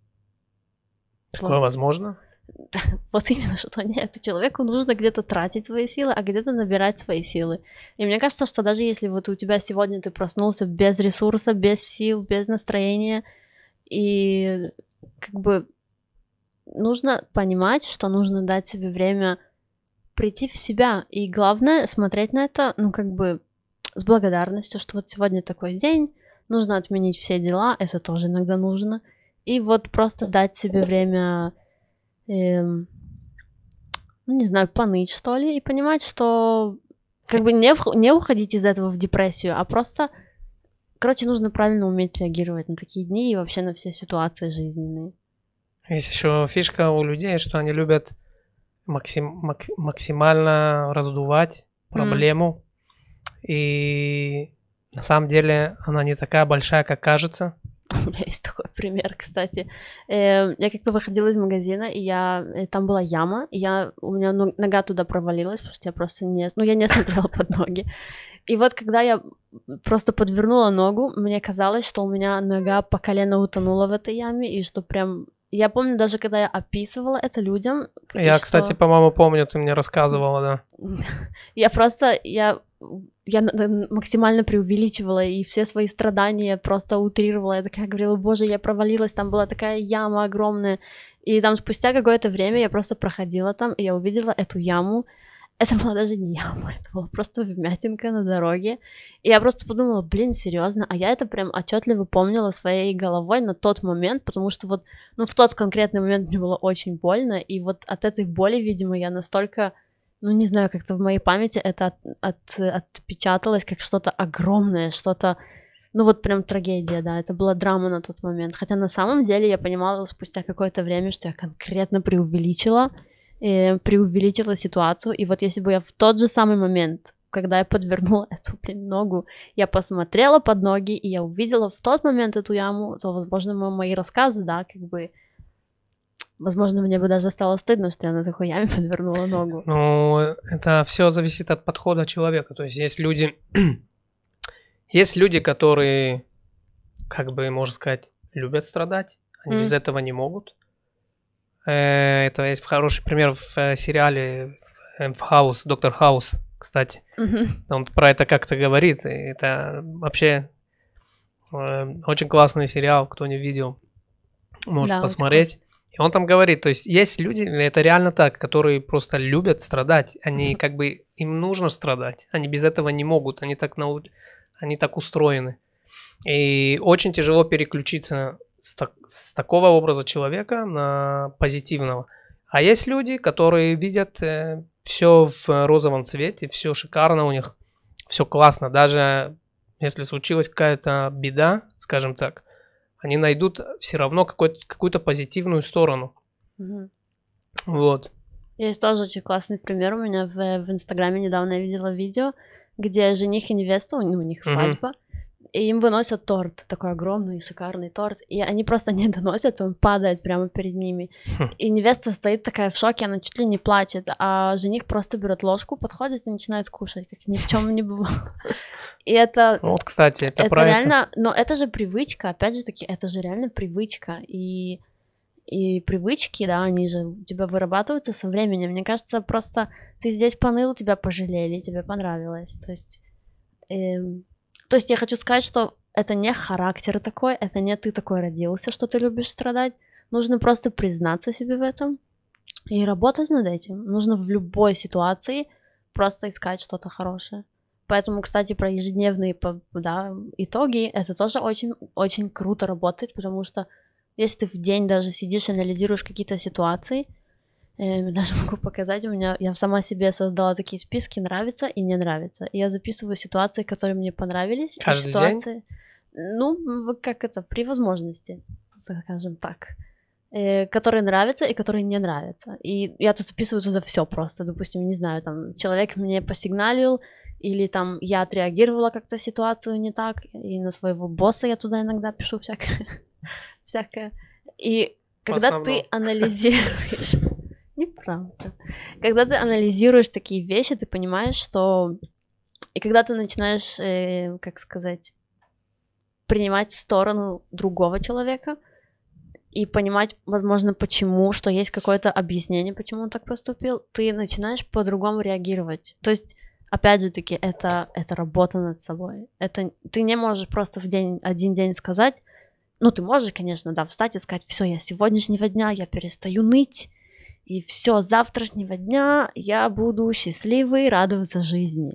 Такое возможно. Вот именно, что нет. Человеку нужно где-то тратить свои силы, а где-то набирать свои силы. И мне кажется, что даже если вот у тебя сегодня ты проснулся без ресурса, без сил, без настроения, и как бы нужно понимать, что нужно дать себе время прийти в себя. И главное смотреть на это, ну, как бы с благодарностью, что вот сегодня такой день, нужно отменить все дела, это тоже иногда нужно. И вот просто дать себе время эм, ну, не знаю, поныть, что ли, и понимать, что как бы не, вх- не уходить из этого в депрессию, а просто, короче, нужно правильно уметь реагировать на такие дни и вообще на все ситуации жизненные. Есть еще фишка у людей, что они любят максим- мак- максимально раздувать проблему. И на самом деле она не такая большая, как кажется. У меня есть такой пример, кстати. Э, Я как-то выходила из магазина, и я э, там была яма, и я у меня но- нога туда провалилась, потому что я просто не, ну я не смотрела под ноги. И вот когда я просто подвернула ногу, мне казалось, что у меня нога по колено утонула в этой яме, и что прям я помню даже, когда я описывала это людям. Я, что- кстати, по-моему, помню, ты мне рассказывала, да. я просто, я, я максимально преувеличивала и все свои страдания просто утрировала. Я такая говорила, боже, я провалилась, там была такая яма огромная. И там спустя какое-то время я просто проходила там, и я увидела эту яму. Это была даже не яма, это была просто вмятинка на дороге. И я просто подумала, блин, серьезно, а я это прям отчетливо помнила своей головой на тот момент, потому что вот, ну, в тот конкретный момент мне было очень больно, и вот от этой боли, видимо, я настолько ну, не знаю, как-то в моей памяти это от, от- отпечаталось как что-то огромное, что-то, ну вот прям трагедия, да, это была драма на тот момент. Хотя на самом деле я понимала спустя какое-то время, что я конкретно преувеличила, э, преувеличила ситуацию, и вот если бы я в тот же самый момент, когда я подвернула эту, блин, ногу, я посмотрела под ноги, и я увидела в тот момент эту яму, то, возможно, мо- мои рассказы, да, как бы, возможно, мне бы даже стало стыдно, что я на такой яме подвернула ногу. Ну, это все зависит от подхода человека. То есть есть люди, есть люди, которые, как бы, можно сказать, любят страдать, они Мгм. без этого не могут. Э, Это есть хороший пример в э, сериале в- в Хаус, Доктор Хаус, кстати. Он про это как-то говорит. Это вообще э, очень классный сериал, кто не видел, может Да, посмотреть. И он там говорит, то есть есть люди, это реально так, которые просто любят страдать. Они Мгм. как бы, им нужно страдать. Они без этого не могут. Они так, нау... они так устроены. И очень тяжело переключиться с, так- с такого образа человека на позитивного. А есть люди, которые видят все в розовом цвете, все шикарно у них, все классно. Даже если случилась какая-то беда, скажем так, они найдут все равно какую-то позитивную сторону. Мгм. Вот. Есть тоже очень классный пример у меня в, в Инстаграме недавно я видела видео, где жених и невеста, у, ну, у них свадьба, и им выносят торт, такой огромный, шикарный торт, и они просто не доносят, он падает прямо перед ними. Хм. И невеста стоит такая в шоке, она чуть ли не плачет, а жених просто берет ложку, подходит и начинает кушать, как ни в чем не бывало. И это... Вот, кстати, это, это про это. реально, но это же привычка, опять же таки, это же реально привычка, и и привычки, да, они же у тебя вырабатываются со временем. Мне кажется, просто ты здесь поныл, тебя пожалели, тебе понравилось. То есть, эм, то есть я хочу сказать, что это не характер такой, это не ты такой родился, что ты любишь страдать. Нужно просто признаться себе в этом и работать над этим. Нужно в любой ситуации просто искать что-то хорошее. Поэтому, кстати, про ежедневные да, итоги, это тоже очень, очень круто работает, потому что если ты в день даже сидишь и анализируешь какие-то ситуации, даже могу показать, у меня, я сама себе создала такие списки нравится и не нравится. И я записываю ситуации, которые мне понравились. и Каждый день? ситуации, Ну, в- как это, при возможности, скажем так. э, которые нравятся и которые не нравятся. И я тут записываю туда все просто. Допустим, не знаю, там человек мне посигналил, или там я отреагировала как-то ситуацию не так, и на своего босса я туда иногда пишу всякое. всякое. И когда ты анализируешь... Неправда. Когда ты анализируешь такие вещи, ты понимаешь, что... И когда ты начинаешь, э, как сказать, принимать сторону другого человека и понимать, возможно, почему, что есть какое-то объяснение, почему он так поступил, ты начинаешь по-другому реагировать. То есть, опять же таки, это, это работа над собой. Это ты не можешь просто в день, один день сказать, ну, ты можешь, конечно, да, встать и сказать, все, я с сегодняшнего дня, я перестаю ныть, и все, с завтрашнего дня я буду счастливый, радоваться жизни.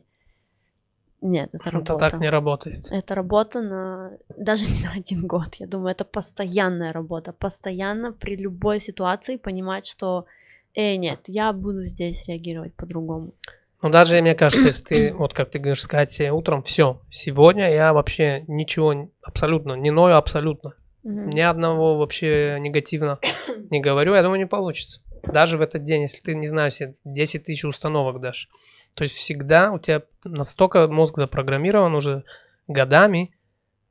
Нет, это работа. Это так не работает. Это работа на даже не на один год. Я думаю, это постоянная работа. Постоянно при любой ситуации понимать, что Эй, нет, я буду здесь реагировать по-другому. Ну, даже, мне кажется, если ты, вот как ты говоришь, сказать себе утром, все, сегодня я вообще ничего абсолютно, не ною абсолютно, Мгм. ни одного вообще негативно не говорю, я думаю, не получится. Даже в этот день, если ты, не знаю, себе 10 тысяч установок дашь. То есть всегда у тебя настолько мозг запрограммирован уже годами,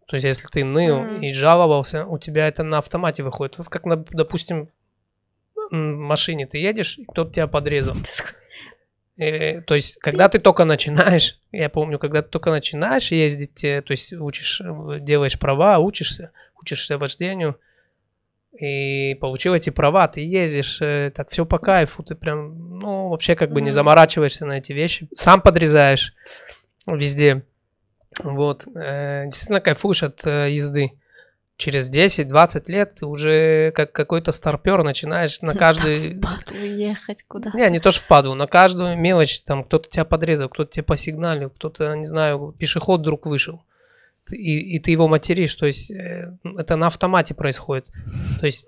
то есть если ты ныл Мгм. и жаловался, у тебя это на автомате выходит. Вот как, на- допустим, в машине ты едешь, и кто-то тебя подрезал. Э, то есть, когда ты только начинаешь, я помню, когда ты только начинаешь ездить, э, то есть учишь, э, делаешь права, учишься, учишься вождению, и получил эти права, ты ездишь, э, так все по кайфу, ты прям, ну, вообще как бы не заморачиваешься на эти вещи, сам подрезаешь везде, вот, э, действительно кайфуешь от э, езды. Через 10-20 лет ты уже как какой-то старпер начинаешь на каждый... Так, в Паду ехать куда? Не, не то, что впаду, на каждую мелочь, там, кто-то тебя подрезал, кто-то тебе посигналил, кто-то, не знаю, пешеход вдруг вышел, и, и ты его материшь, то есть э, это на автомате происходит. То есть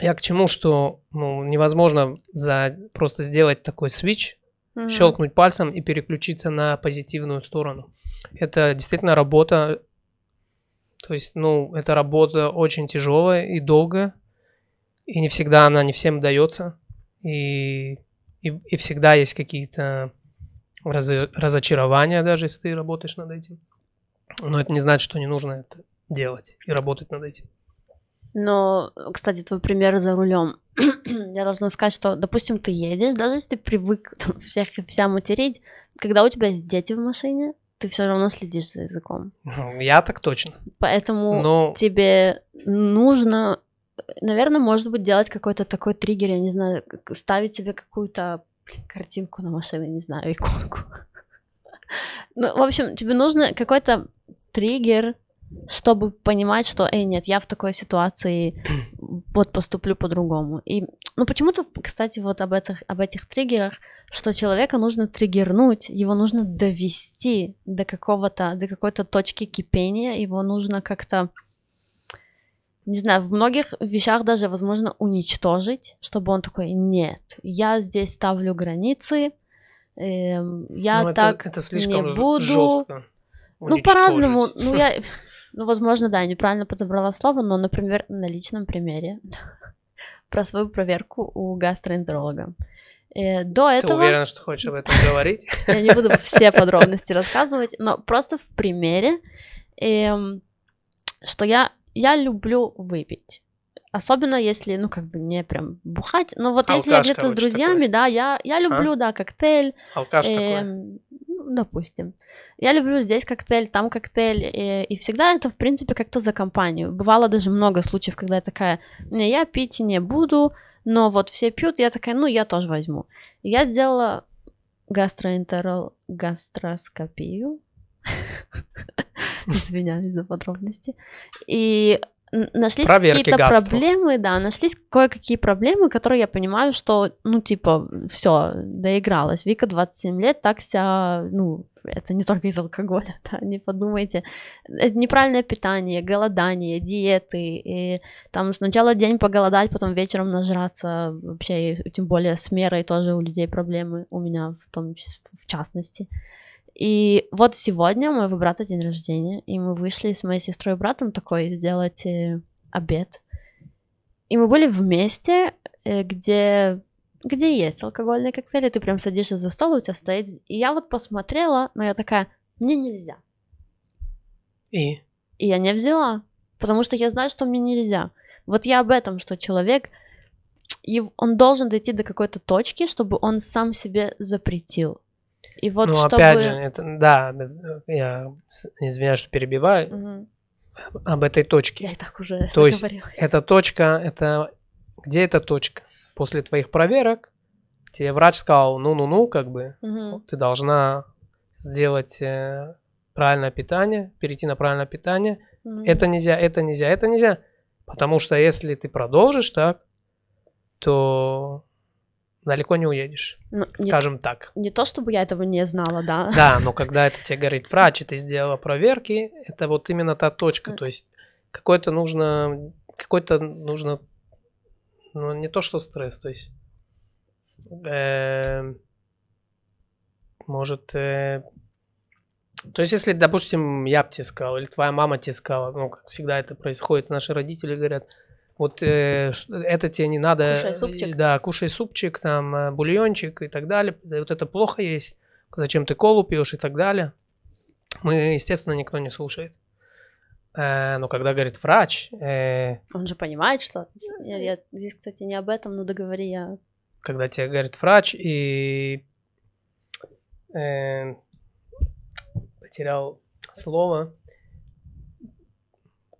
я к чему, что ну, невозможно за просто сделать такой свич, Мгм. щелкнуть пальцем и переключиться на позитивную сторону. Это действительно работа, то есть, ну, это работа очень тяжелая и долгая, и не всегда она не всем дается, и, и, и всегда есть какие-то разы- разочарования, даже если ты работаешь над этим. Но это не значит, что не нужно это делать и работать над этим. Но, кстати, твой пример за рулем. Я должна сказать, что, допустим, ты едешь, даже если ты привык там, всех и вся материть, когда у тебя есть дети в машине, ты все равно следишь за языком. Я так точно. Поэтому Но тебе нужно, наверное, может быть, делать какой-то такой триггер, я не знаю, ставить себе какую-то блин, картинку на машине, не знаю, иконку. Ну, в общем, тебе нужно какой-то триггер, чтобы понимать, что, эй, нет, я в такой ситуации вот поступлю по-другому. И, ну, почему-то, кстати, вот об этих, об этих триггерах, что человека нужно триггернуть, его нужно довести до какого-то, до какой-то точки кипения, его нужно как-то, не знаю, в многих вещах даже, возможно, уничтожить, чтобы он такой, нет, я здесь ставлю границы, я ну, это- так это, слишком не буду. жестко. Ну, по-разному. Ну, я... Ну, возможно, да, неправильно подобрала слово, но, например, на личном примере про свою проверку у гастроэнтеролога. Э, До Ты этого уверена, что хочешь об этом говорить? я не буду все подробности рассказывать, но просто в примере И, что я, я люблю выпить. Особенно если, ну, как бы не прям бухать. Но вот Алкаш, если я где-то с друзьями, такой. да, я, я люблю, да, коктейль. Алкаш такой. эм, ну, допустим. Я люблю здесь коктейль, там коктейль. И, и всегда это, в принципе, как-то за компанию. Бывало даже много случаев, когда я такая, не, я пить не буду, но вот все пьют, я такая, ну, я тоже возьму. И я сделала гастроэнтерол, гастроскопию. Извиняюсь за подробности. И нашлись какие-то проблемы, да, нашлись кое-какие проблемы, которые я понимаю, что, ну, типа, все, доигралась. Вика 27 лет, так вся, ну, это не только из алкоголя, да, не подумайте. Это неправильное питание, голодание, диеты, и там сначала день поголодать, потом вечером нажраться, вообще, и тем более с мерой тоже у людей проблемы, у меня в том числе, в частности. И вот сегодня у моего брата день рождения, и мы вышли с моей сестрой и братом такой сделать э, обед. И мы были вместе, э, где, где есть алкогольные коктейли, ты прям садишься за стол, у тебя стоит... И я вот посмотрела, но я такая, мне нельзя. И И я не взяла, потому что я знаю, что мне нельзя. Вот я об этом, что человек, он должен дойти до какой-то точки, чтобы он сам себе запретил. И вот ну, чтобы... опять же, это, да, я извиняюсь, что перебиваю, Мгм. об этой точке. Я и так уже То есть. Эта точка, это... Где эта точка? После твоих проверок тебе врач сказал, ну-ну-ну, как бы, Мгм. ты должна сделать э, правильное питание, перейти на правильное питание. Мгм. Это нельзя, это нельзя, это нельзя. Потому что если ты продолжишь так, то далеко не уедешь, Ну, не, скажем так. не то, чтобы я этого не знала, да. Да, но когда это тебе говорит врач, и ты сделала проверки, это вот именно та точка. То есть какой-то нужно, какой-то нужно, ну не то что стресс, то есть эм, может, э, то есть если, допустим, я бы тебе сказал, или твоя мама тебе сказала, ну как всегда это происходит, наши родители говорят, вот э, это тебе не надо, Кушай э, супчик. да, кушай супчик, там э, бульончик и так далее, да, вот это плохо есть, зачем ты колу пьешь и так далее. Мы, естественно, никто не слушает. Э, но когда говорит врач, э, Он же понимает, что... Я, я здесь, кстати, не об этом, но договори я. когда тебе говорит врач и э, потерял слово,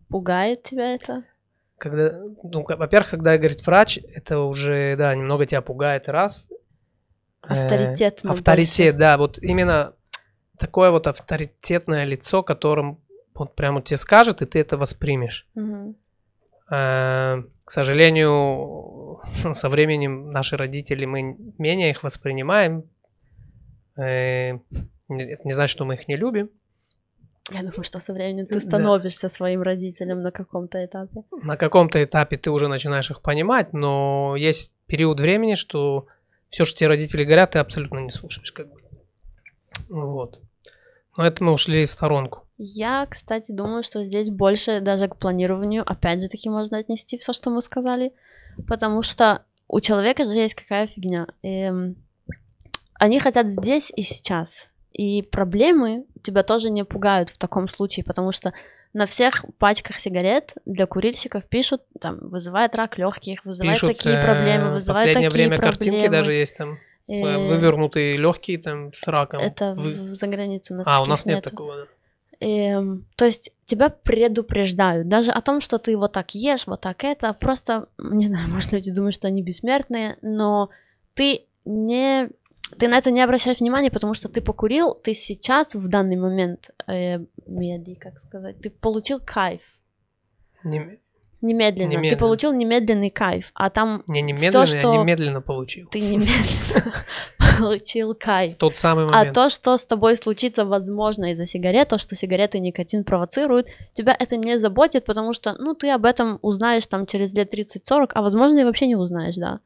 Пугает тебя это? Когда, ну, во-первых, когда говорит врач, это уже, да, немного тебя пугает, раз. Э, Авторитетно авторитет, да, вот именно такое вот авторитетное лицо, которым вот прямо тебе скажет, и ты это воспримешь. Мгм. Э, К сожалению, со временем наши родители, мы менее их воспринимаем. Э, Это не значит, что мы их не любим. Я думаю, что со временем Да. ты становишься своим родителем на каком-то этапе. На каком-то этапе ты уже начинаешь их понимать, но есть период времени, что все, что тебе родители говорят, ты абсолютно не слушаешь. Как бы. Вот. Но это мы ушли в сторонку. Я, кстати, думаю, что здесь больше даже к планированию, опять же таки, можно отнести все, что мы сказали, потому что у человека же есть какая фигня. Эм, они хотят здесь и сейчас. И проблемы тебя тоже не пугают в таком случае, потому что на всех пачках сигарет для курильщиков пишут, там, вызывает рак легких, вызывает Пишут такие э, проблемы, в вызывает последнее такие время проблемы. картинки даже есть там э, Э, вывернутые легкие там с раком. Это Вы- за границу у нас А, у нас нет нету. такого, да. Эм, то есть тебя предупреждают даже о том, что ты вот так ешь, вот так это. Просто, не знаю, может, люди думают, что они бессмертные, но ты не... Ты на это не обращаешь внимания, потому что ты покурил, ты сейчас, в данный момент, э, меди, как сказать, ты получил кайф Не, немедленно. Ты Немедленно. получил немедленный кайф, а там не немедленно, что- я немедленно получил. ты немедленно получил кайф. В тот самый А момент. то, что с тобой случится, возможно, из-за сигарет, то, что сигареты и никотин провоцируют, тебя это не заботит, потому что, ну, ты об этом узнаешь там через лет 30-40, а возможно, и вообще не узнаешь, да.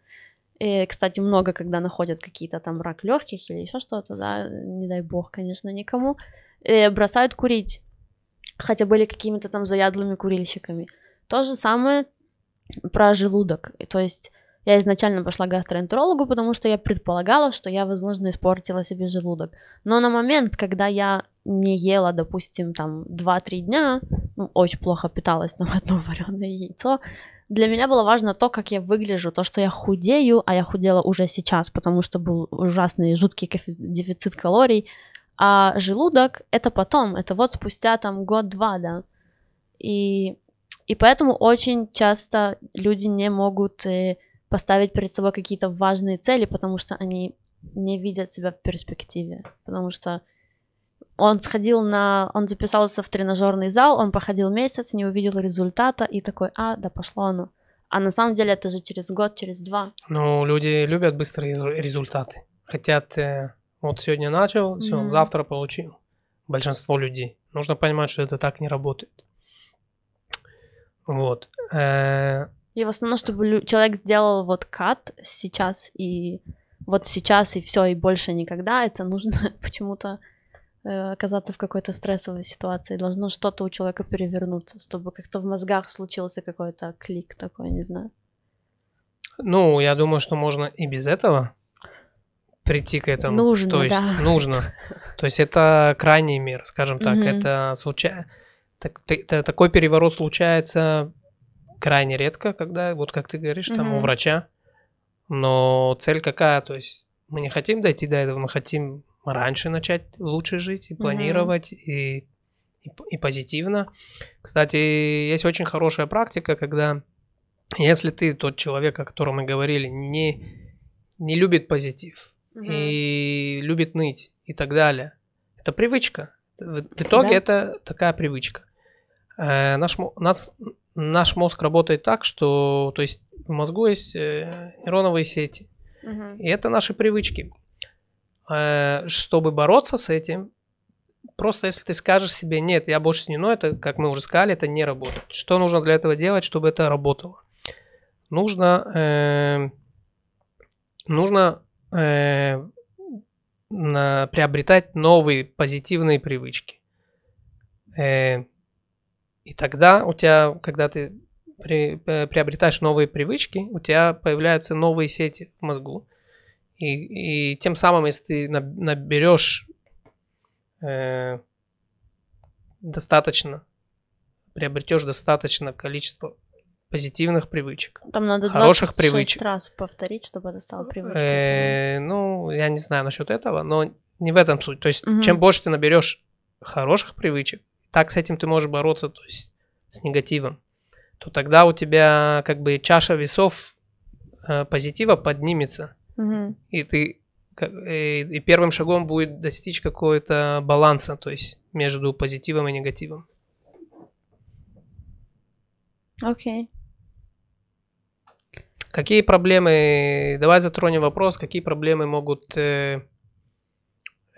И, кстати, много, когда находят какие-то там рак легких или еще что-то, да, не дай бог, конечно, никому, э, бросают курить, хотя были какими-то там заядлыми курильщиками. То же самое про желудок. И То есть я изначально пошла к гастроэнтерологу, потому что я предполагала, что я, возможно, испортила себе желудок. Но на момент, когда я не ела, допустим, там 2-3 дня, ну, очень плохо питалась, там, одно вареное яйцо, для меня было важно то, как я выгляжу, то, что я худею, а я худела уже сейчас, потому что был ужасный, жуткий дефицит калорий, а желудок — это потом, это вот спустя там год-два, да. И, и поэтому очень часто люди не могут э, поставить перед собой какие-то важные цели, потому что они не видят себя в перспективе, потому что он сходил на... Он записался в тренажерный зал, он походил месяц, не увидел результата и такой, а, да пошло оно. А на самом деле это же через год, через два. Ну, люди любят быстрые результаты. Хотят, э, вот сегодня начал, все, mm-hmm. завтра получил. Большинство людей. Нужно понимать, что это так не работает. Вот. Э, и в основном, чтобы человек сделал вот кат сейчас и вот сейчас и все, и больше никогда, это нужно почему-то оказаться в какой-то стрессовой ситуации, должно что-то у человека перевернуться, чтобы как-то в мозгах случился какой-то клик такой, не знаю. Ну, я думаю, что можно и без этого прийти к этому. Нужно, То есть да. нужно. То есть это крайний мир, скажем так. Mm-hmm. Это случайно. Так, это, такой переворот случается крайне редко, когда, вот как ты говоришь, там mm-hmm. у врача. Но цель какая? То есть мы не хотим дойти до этого, мы хотим раньше начать лучше жить и планировать, mm-hmm. и, и, и позитивно. Кстати, есть очень хорошая практика, когда если ты тот человек, о котором мы говорили, не, не любит позитив mm-hmm. и любит ныть и так далее, это привычка. В, в итоге да? это такая привычка. Э, наш, нас, наш мозг работает так, что то есть в мозгу есть э, нейроновые сети. Mm-hmm. И это наши привычки. Э, чтобы бороться с этим, просто если ты скажешь себе, нет, я больше не, но это, как мы уже сказали, это не работает. Что нужно для этого делать, чтобы это работало? Нужно, э, нужно э, на, приобретать новые позитивные привычки. Э, и тогда у тебя, когда ты при, э, приобретаешь новые привычки, у тебя появляются новые сети в мозгу. И, и тем самым, если ты наберешь э, достаточно, приобретешь достаточно количество позитивных привычек. Там надо хороших привычек. раз повторить, чтобы это стало привычкой. Э, ну, я не знаю насчет этого, но не в этом суть. То есть, угу. чем больше ты наберешь хороших привычек, так с этим ты можешь бороться, то есть с негативом, то тогда у тебя как бы чаша весов э, позитива поднимется. Угу. И ты и, и первым шагом будет достичь какого-то баланса, то есть между позитивом и негативом. Окей. Okay. Какие проблемы, давай затронем вопрос, какие проблемы могут э,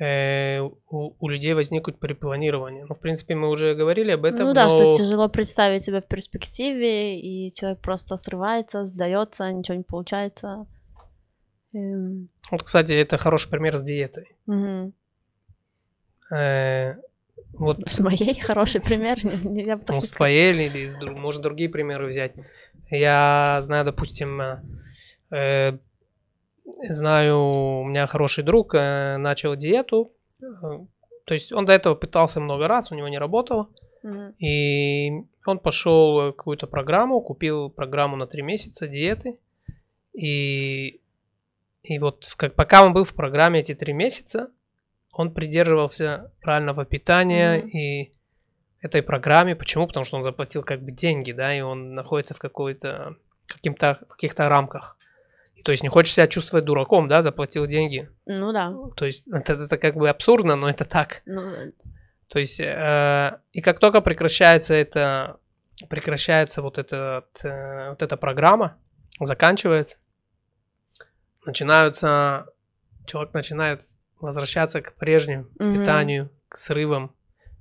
э, у, у людей возникнуть при планировании. Ну, в принципе, мы уже говорили об этом. Ну да, но... что тяжело представить себя в перспективе, и человек просто срывается, сдается, ничего не получается. Эм... Вот, кстати, это хороший пример с диетой. Угу. Э, вот. С моей хороший пример. Я ну, с твоей или, из, может, другие примеры взять. Я знаю, допустим, э, э, знаю, у меня хороший друг э, начал диету. Э, то есть он до этого пытался много раз, у него не работало. Mm-hmm. И он пошел какую-то программу, купил программу на три месяца диеты. И и вот как, пока он был в программе эти три месяца, он придерживался правильного питания mm-hmm. и этой программе. Почему? Потому что он заплатил как бы деньги, да, и он находится в какой-то каким-то каких-то рамках. И, то есть не хочешь себя чувствовать дураком, да, заплатил деньги. Ну да. То есть это, это как бы абсурдно, но это так. Ну... То есть э, и как только прекращается это, прекращается вот, этот, э, вот эта программа, заканчивается, начинаются, человек начинает возвращаться к прежнему mm-hmm. питанию, к срывам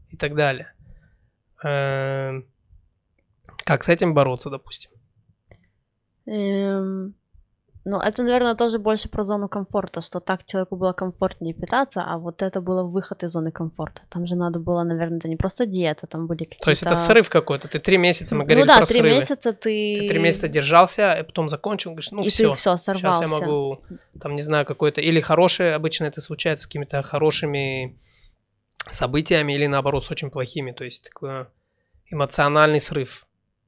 и так далее. Эм, как с этим бороться, допустим? Эм, ну, это, наверное, тоже больше про зону комфорта, что так человеку было комфортнее питаться, а вот это было выход из зоны комфорта. Там же надо было, наверное, это не просто диета, там были какие-то... То есть это срыв какой-то, ты три месяца, мы говорили ну, да, про три месяца ты... Ты три месяца держался, и потом закончил, говоришь, ну и все, ты все, сорвался. сейчас я могу, там, не знаю, какой-то... Или хорошие, обычно это случается с какими-то хорошими событиями или наоборот с очень плохими, то есть такой эмоциональный срыв.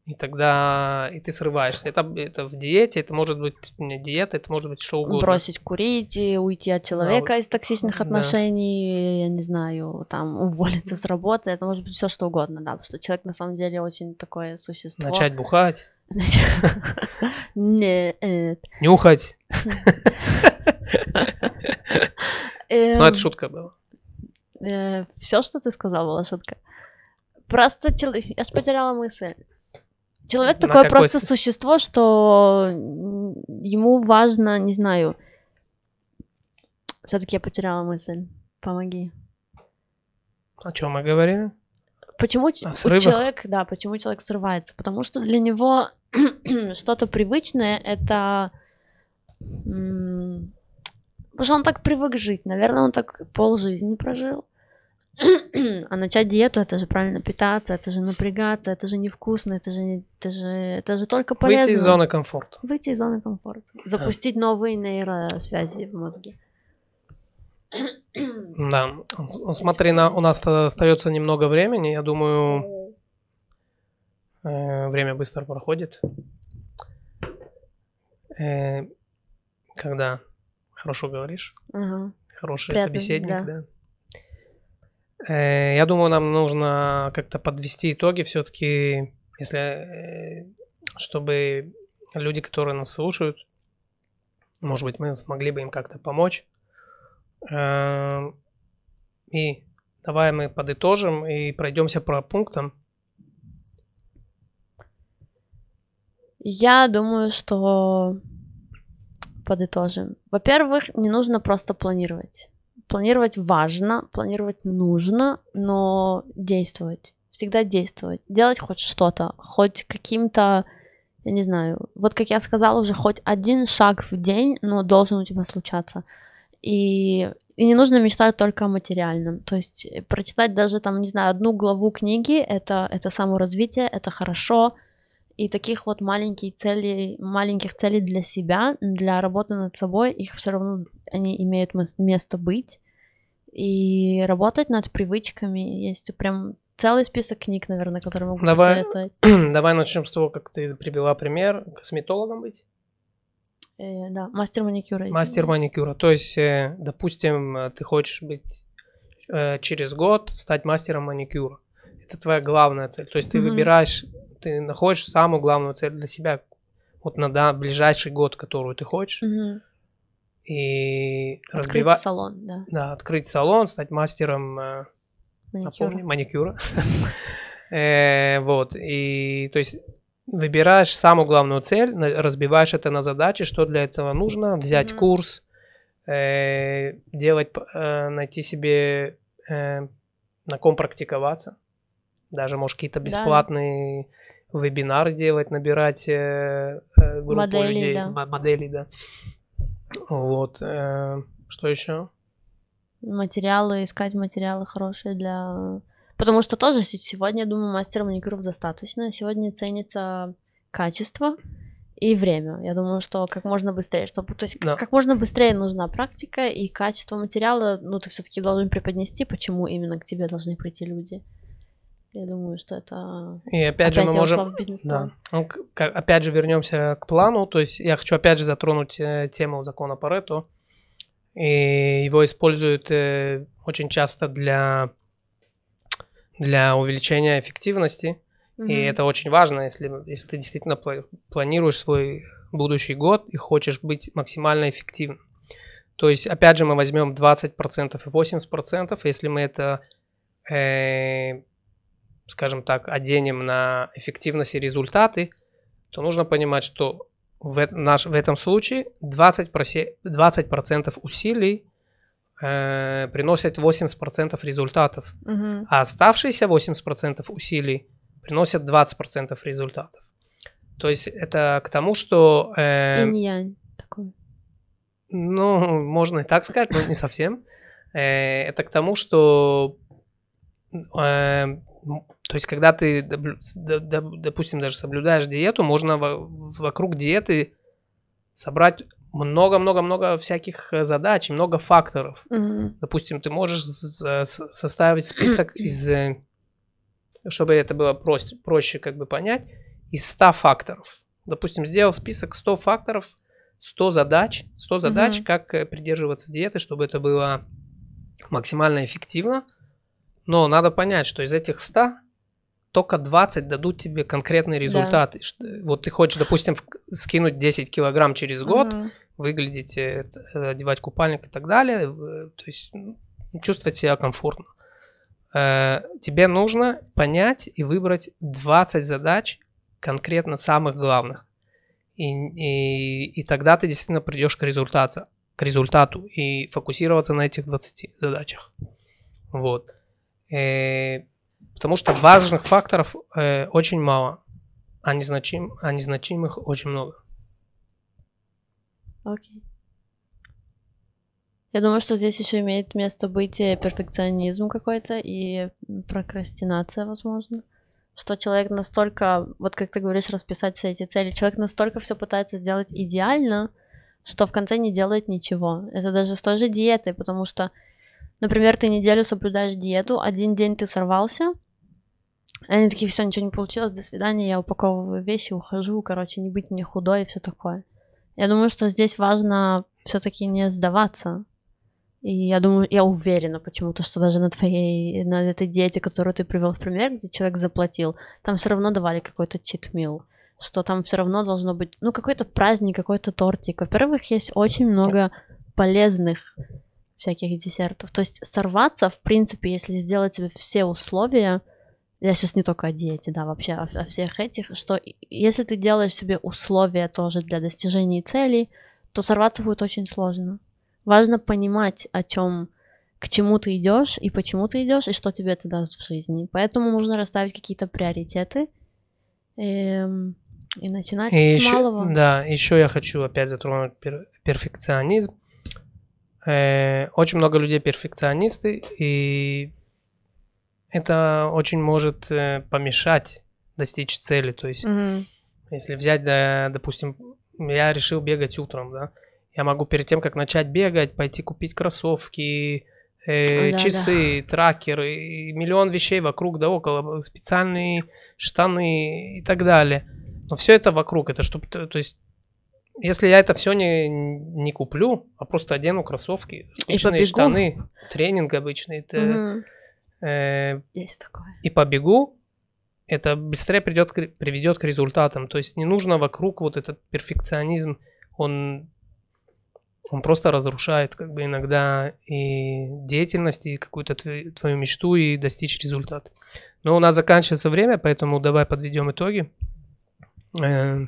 И тогда и ты срываешься. Это, это в диете, это может быть не диета, это может быть что угодно. Бросить курить, уйти от человека да, из токсичных отношений, да. я не знаю, там уволиться с работы, это может быть все что угодно, да, потому что человек на самом деле очень такое существо. Начать бухать. Нет. Нюхать. Ну, это шутка была. Э, все, что ты сказал, была шутка. Просто я же потеряла мысль. Человек такое просто существо, что ему важно, не знаю. Все-таки я потеряла мысль. Помоги. О чем мы говорили? Почему человек, да, почему человек срывается? Потому что для него что-то привычное это Потому что он так привык жить. Наверное, он так полжизни прожил. а начать диету это же правильно питаться, это же напрягаться, это же невкусно, это же, это же, это же только полезно. Выйти из зоны комфорта. Выйти из зоны комфорта. Запустить а. новые нейросвязи в мозге. Да, смотри, на, у нас остается немного времени. Я думаю, э, время быстро проходит. Э, когда хорошо говоришь, ага. хороший Приятно, собеседник, да. да. Э, я думаю, нам нужно как-то подвести итоги все-таки, если, э, чтобы люди, которые нас слушают, может быть, мы смогли бы им как-то помочь. Эм, и давай мы подытожим и пройдемся по пунктам. Я думаю, что подытожим. Во-первых, не нужно просто планировать. Планировать важно, планировать нужно, но действовать. Всегда действовать. Делать хоть что-то, хоть каким-то, я не знаю, вот как я сказала уже, хоть один шаг в день, но должен у тебя случаться. И, и не нужно мечтать только о материальном. То есть прочитать даже там, не знаю, одну главу книги, это, это саморазвитие, это хорошо, и таких вот маленьких целей, маленьких целей для себя, для работы над собой, их все равно они имеют место быть. И работать над привычками есть прям целый список книг, наверное, которые могу давай, посоветовать. Давай начнем с того, как ты привела пример. Косметологом быть? Э, да, мастер маникюра. Мастер маникюра. То есть, э, допустим, ты хочешь быть э, через год стать мастером маникюра. Это твоя главная цель. То есть ты mm-hmm. выбираешь ты находишь самую главную цель для себя вот на да, ближайший год, которую ты хочешь. Угу. И открыть салон, да. Да, открыть салон, стать мастером э, маникюра. Э, вот, и то есть выбираешь самую главную цель, разбиваешь это на задачи, что для этого нужно, взять mm-hmm. курс, э, делать, э, найти себе э, на ком практиковаться, даже, может, какие-то бесплатные да. Вебинары делать, набирать э, э, группу модели, людей, да. модели, да. Вот. Э, что еще? Материалы, искать материалы хорошие для... Потому что тоже сегодня, я думаю, мастера маникюров достаточно. Сегодня ценится качество и время. Я думаю, что как можно быстрее, чтобы, то есть да. как можно быстрее нужна практика и качество материала, ну ты все-таки должен преподнести, почему именно к тебе должны прийти люди. Я думаю, что это... И опять, опять же мы можем... Да. Ну, опять же вернемся к плану. То есть я хочу опять же затронуть э, тему закона Парето. И его используют э, очень часто для, для увеличения эффективности. Mm-hmm. И это очень важно, если, если ты действительно планируешь свой будущий год и хочешь быть максимально эффективным. То есть, опять же, мы возьмем 20% и 80%, если мы это э, скажем так, оденем на эффективность и результаты, то нужно понимать, что в, наш, в этом случае 20%, 20% усилий э, приносят 80% результатов, угу. а оставшиеся 80% усилий приносят 20% результатов. То есть это к тому, что... Э, Инь-янь такой. Ну, можно и так сказать, но не совсем. Э, это к тому, что э, то есть, когда ты, допустим, даже соблюдаешь диету, можно вокруг диеты собрать много-много-много всяких э, задач много факторов. Мгм. Допустим, ты можешь с- составить список из, э, чтобы это было проще, проще как бы понять, из 100 факторов. Допустим, сделал список 100 факторов, 100 задач, 100 задач, Мгм. как э, придерживаться диеты, чтобы это было максимально эффективно. Но надо понять, что из этих 100 только 20 дадут тебе конкретный результат. И что- Вот ты хочешь, допустим, скинуть 10 килограмм через год, Мгм. выглядеть, э, т- одевать купальник и так далее, э, то есть м, чувствовать себя комфортно. Э, Тебе нужно понять и выбрать 20 задач, конкретно самых главных. И, и, и тогда ты действительно придешь к результату, к результату и фокусироваться на этих 20 задачах. Вот. Э, Потому что важных факторов э, очень мало, а, незначим, а незначимых очень много. Окей. Я думаю, что здесь еще имеет место быть перфекционизм какой-то и прокрастинация, возможно. Что человек настолько, вот как ты говоришь, расписать все эти цели, человек настолько все пытается сделать идеально, что в конце не делает ничего. Это даже с той же диетой, потому что, например, ты неделю соблюдаешь диету, один день ты сорвался, и они такие, все, ничего не получилось, до свидания, я упаковываю вещи, ухожу, короче, не быть мне худой и все такое. Я думаю, что здесь важно все-таки не сдаваться. И я думаю, я уверена почему-то, что даже на твоей, на этой диете, которую ты привел в пример, где человек заплатил, там все равно давали какой-то читмил, что там все равно должно быть, ну, какой-то праздник, какой-то тортик. Во-первых, есть очень много полезных всяких десертов. То есть сорваться, в принципе, если сделать себе все условия, я сейчас не только о диете, да, вообще о, о всех этих, что и- если ты делаешь себе условия тоже для достижения целей, то сорваться будет очень сложно. Важно понимать, о чем, к чему ты идешь и почему ты идешь, и что тебе это даст в жизни. Поэтому нужно расставить какие-то приоритеты эм, и начинать И с еще, малого. да, еще я хочу опять затронуть пер- перфекционизм. Э, очень много людей перфекционисты, и это очень может э, помешать достичь цели. То есть, Мгм. если взять, да, допустим, я решил бегать утром, да, я могу перед тем, как начать бегать, пойти купить кроссовки, э, Да, часы, тракеры, и миллион вещей вокруг да около, специальные штаны и так далее. Но все это вокруг, это чтобы, то есть, если я это все не, не куплю, а просто одену кроссовки, обычные штаны, тренинг обычный, это, Мгм. э, Есть такое. и побегу, это быстрее придет, к- приведет к результатам. То есть не нужно вокруг вот этот перфекционизм, он, он просто разрушает как бы иногда и деятельность, и какую-то твою, твою мечту, и достичь результата. Но у нас заканчивается время, поэтому давай подведем итоги. Э,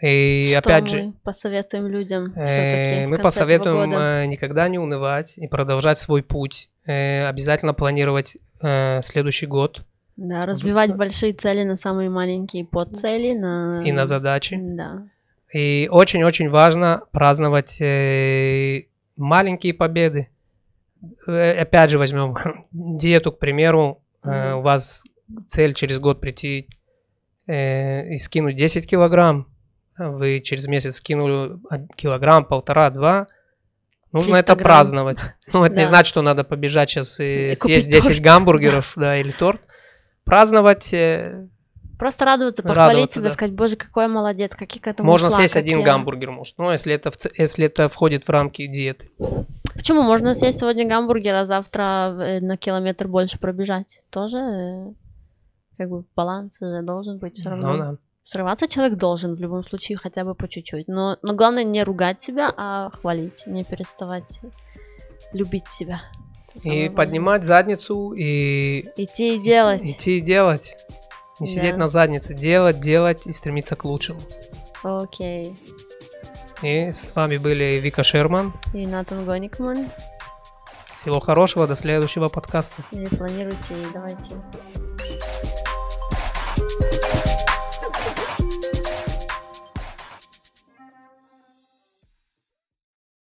И Что опять мы же, посоветуем людям Э, все-таки Мы посоветуем э, никогда не унывать и продолжать свой путь. Э, Обязательно планировать следующий год Да, разбивать большие цели на самые маленькие подцели, на... и на задачи. Да. И очень-очень важно праздновать маленькие победы. Опять же возьмем диету, к примеру. Мгм. У вас цель через год прийти и скинуть 10 килограмм. Вы через месяц скинули килограмм, полтора, два. Нужно 300 это грамм. праздновать. Ну, это не Да. значит, что надо побежать сейчас и И съесть 10 торт. гамбургеров, да, или торт. Праздновать э, Просто радоваться, похвалить Радоваться, себя, да. сказать, боже, какой я молодец, как я к этому можно шла, съесть один я». гамбургер, может. Ну, если это, в если это входит в рамки диеты. Почему? Можно съесть сегодня гамбургер, а завтра э, на километр больше пробежать. Тоже э, как бы баланс же должен быть все равно. Ну, да. Срываться человек должен в любом случае хотя бы по чуть-чуть. Но, но главное не ругать себя, а хвалить, не переставать любить себя. И важное. поднимать задницу и Идти и делать. идти и делать. Не Да. сидеть на заднице. Делать, делать и стремиться к лучшему. Окей. И с вами были Вика Шерман. И Натан Гоникман. Всего хорошего, до следующего подкаста. Или планируйте и давайте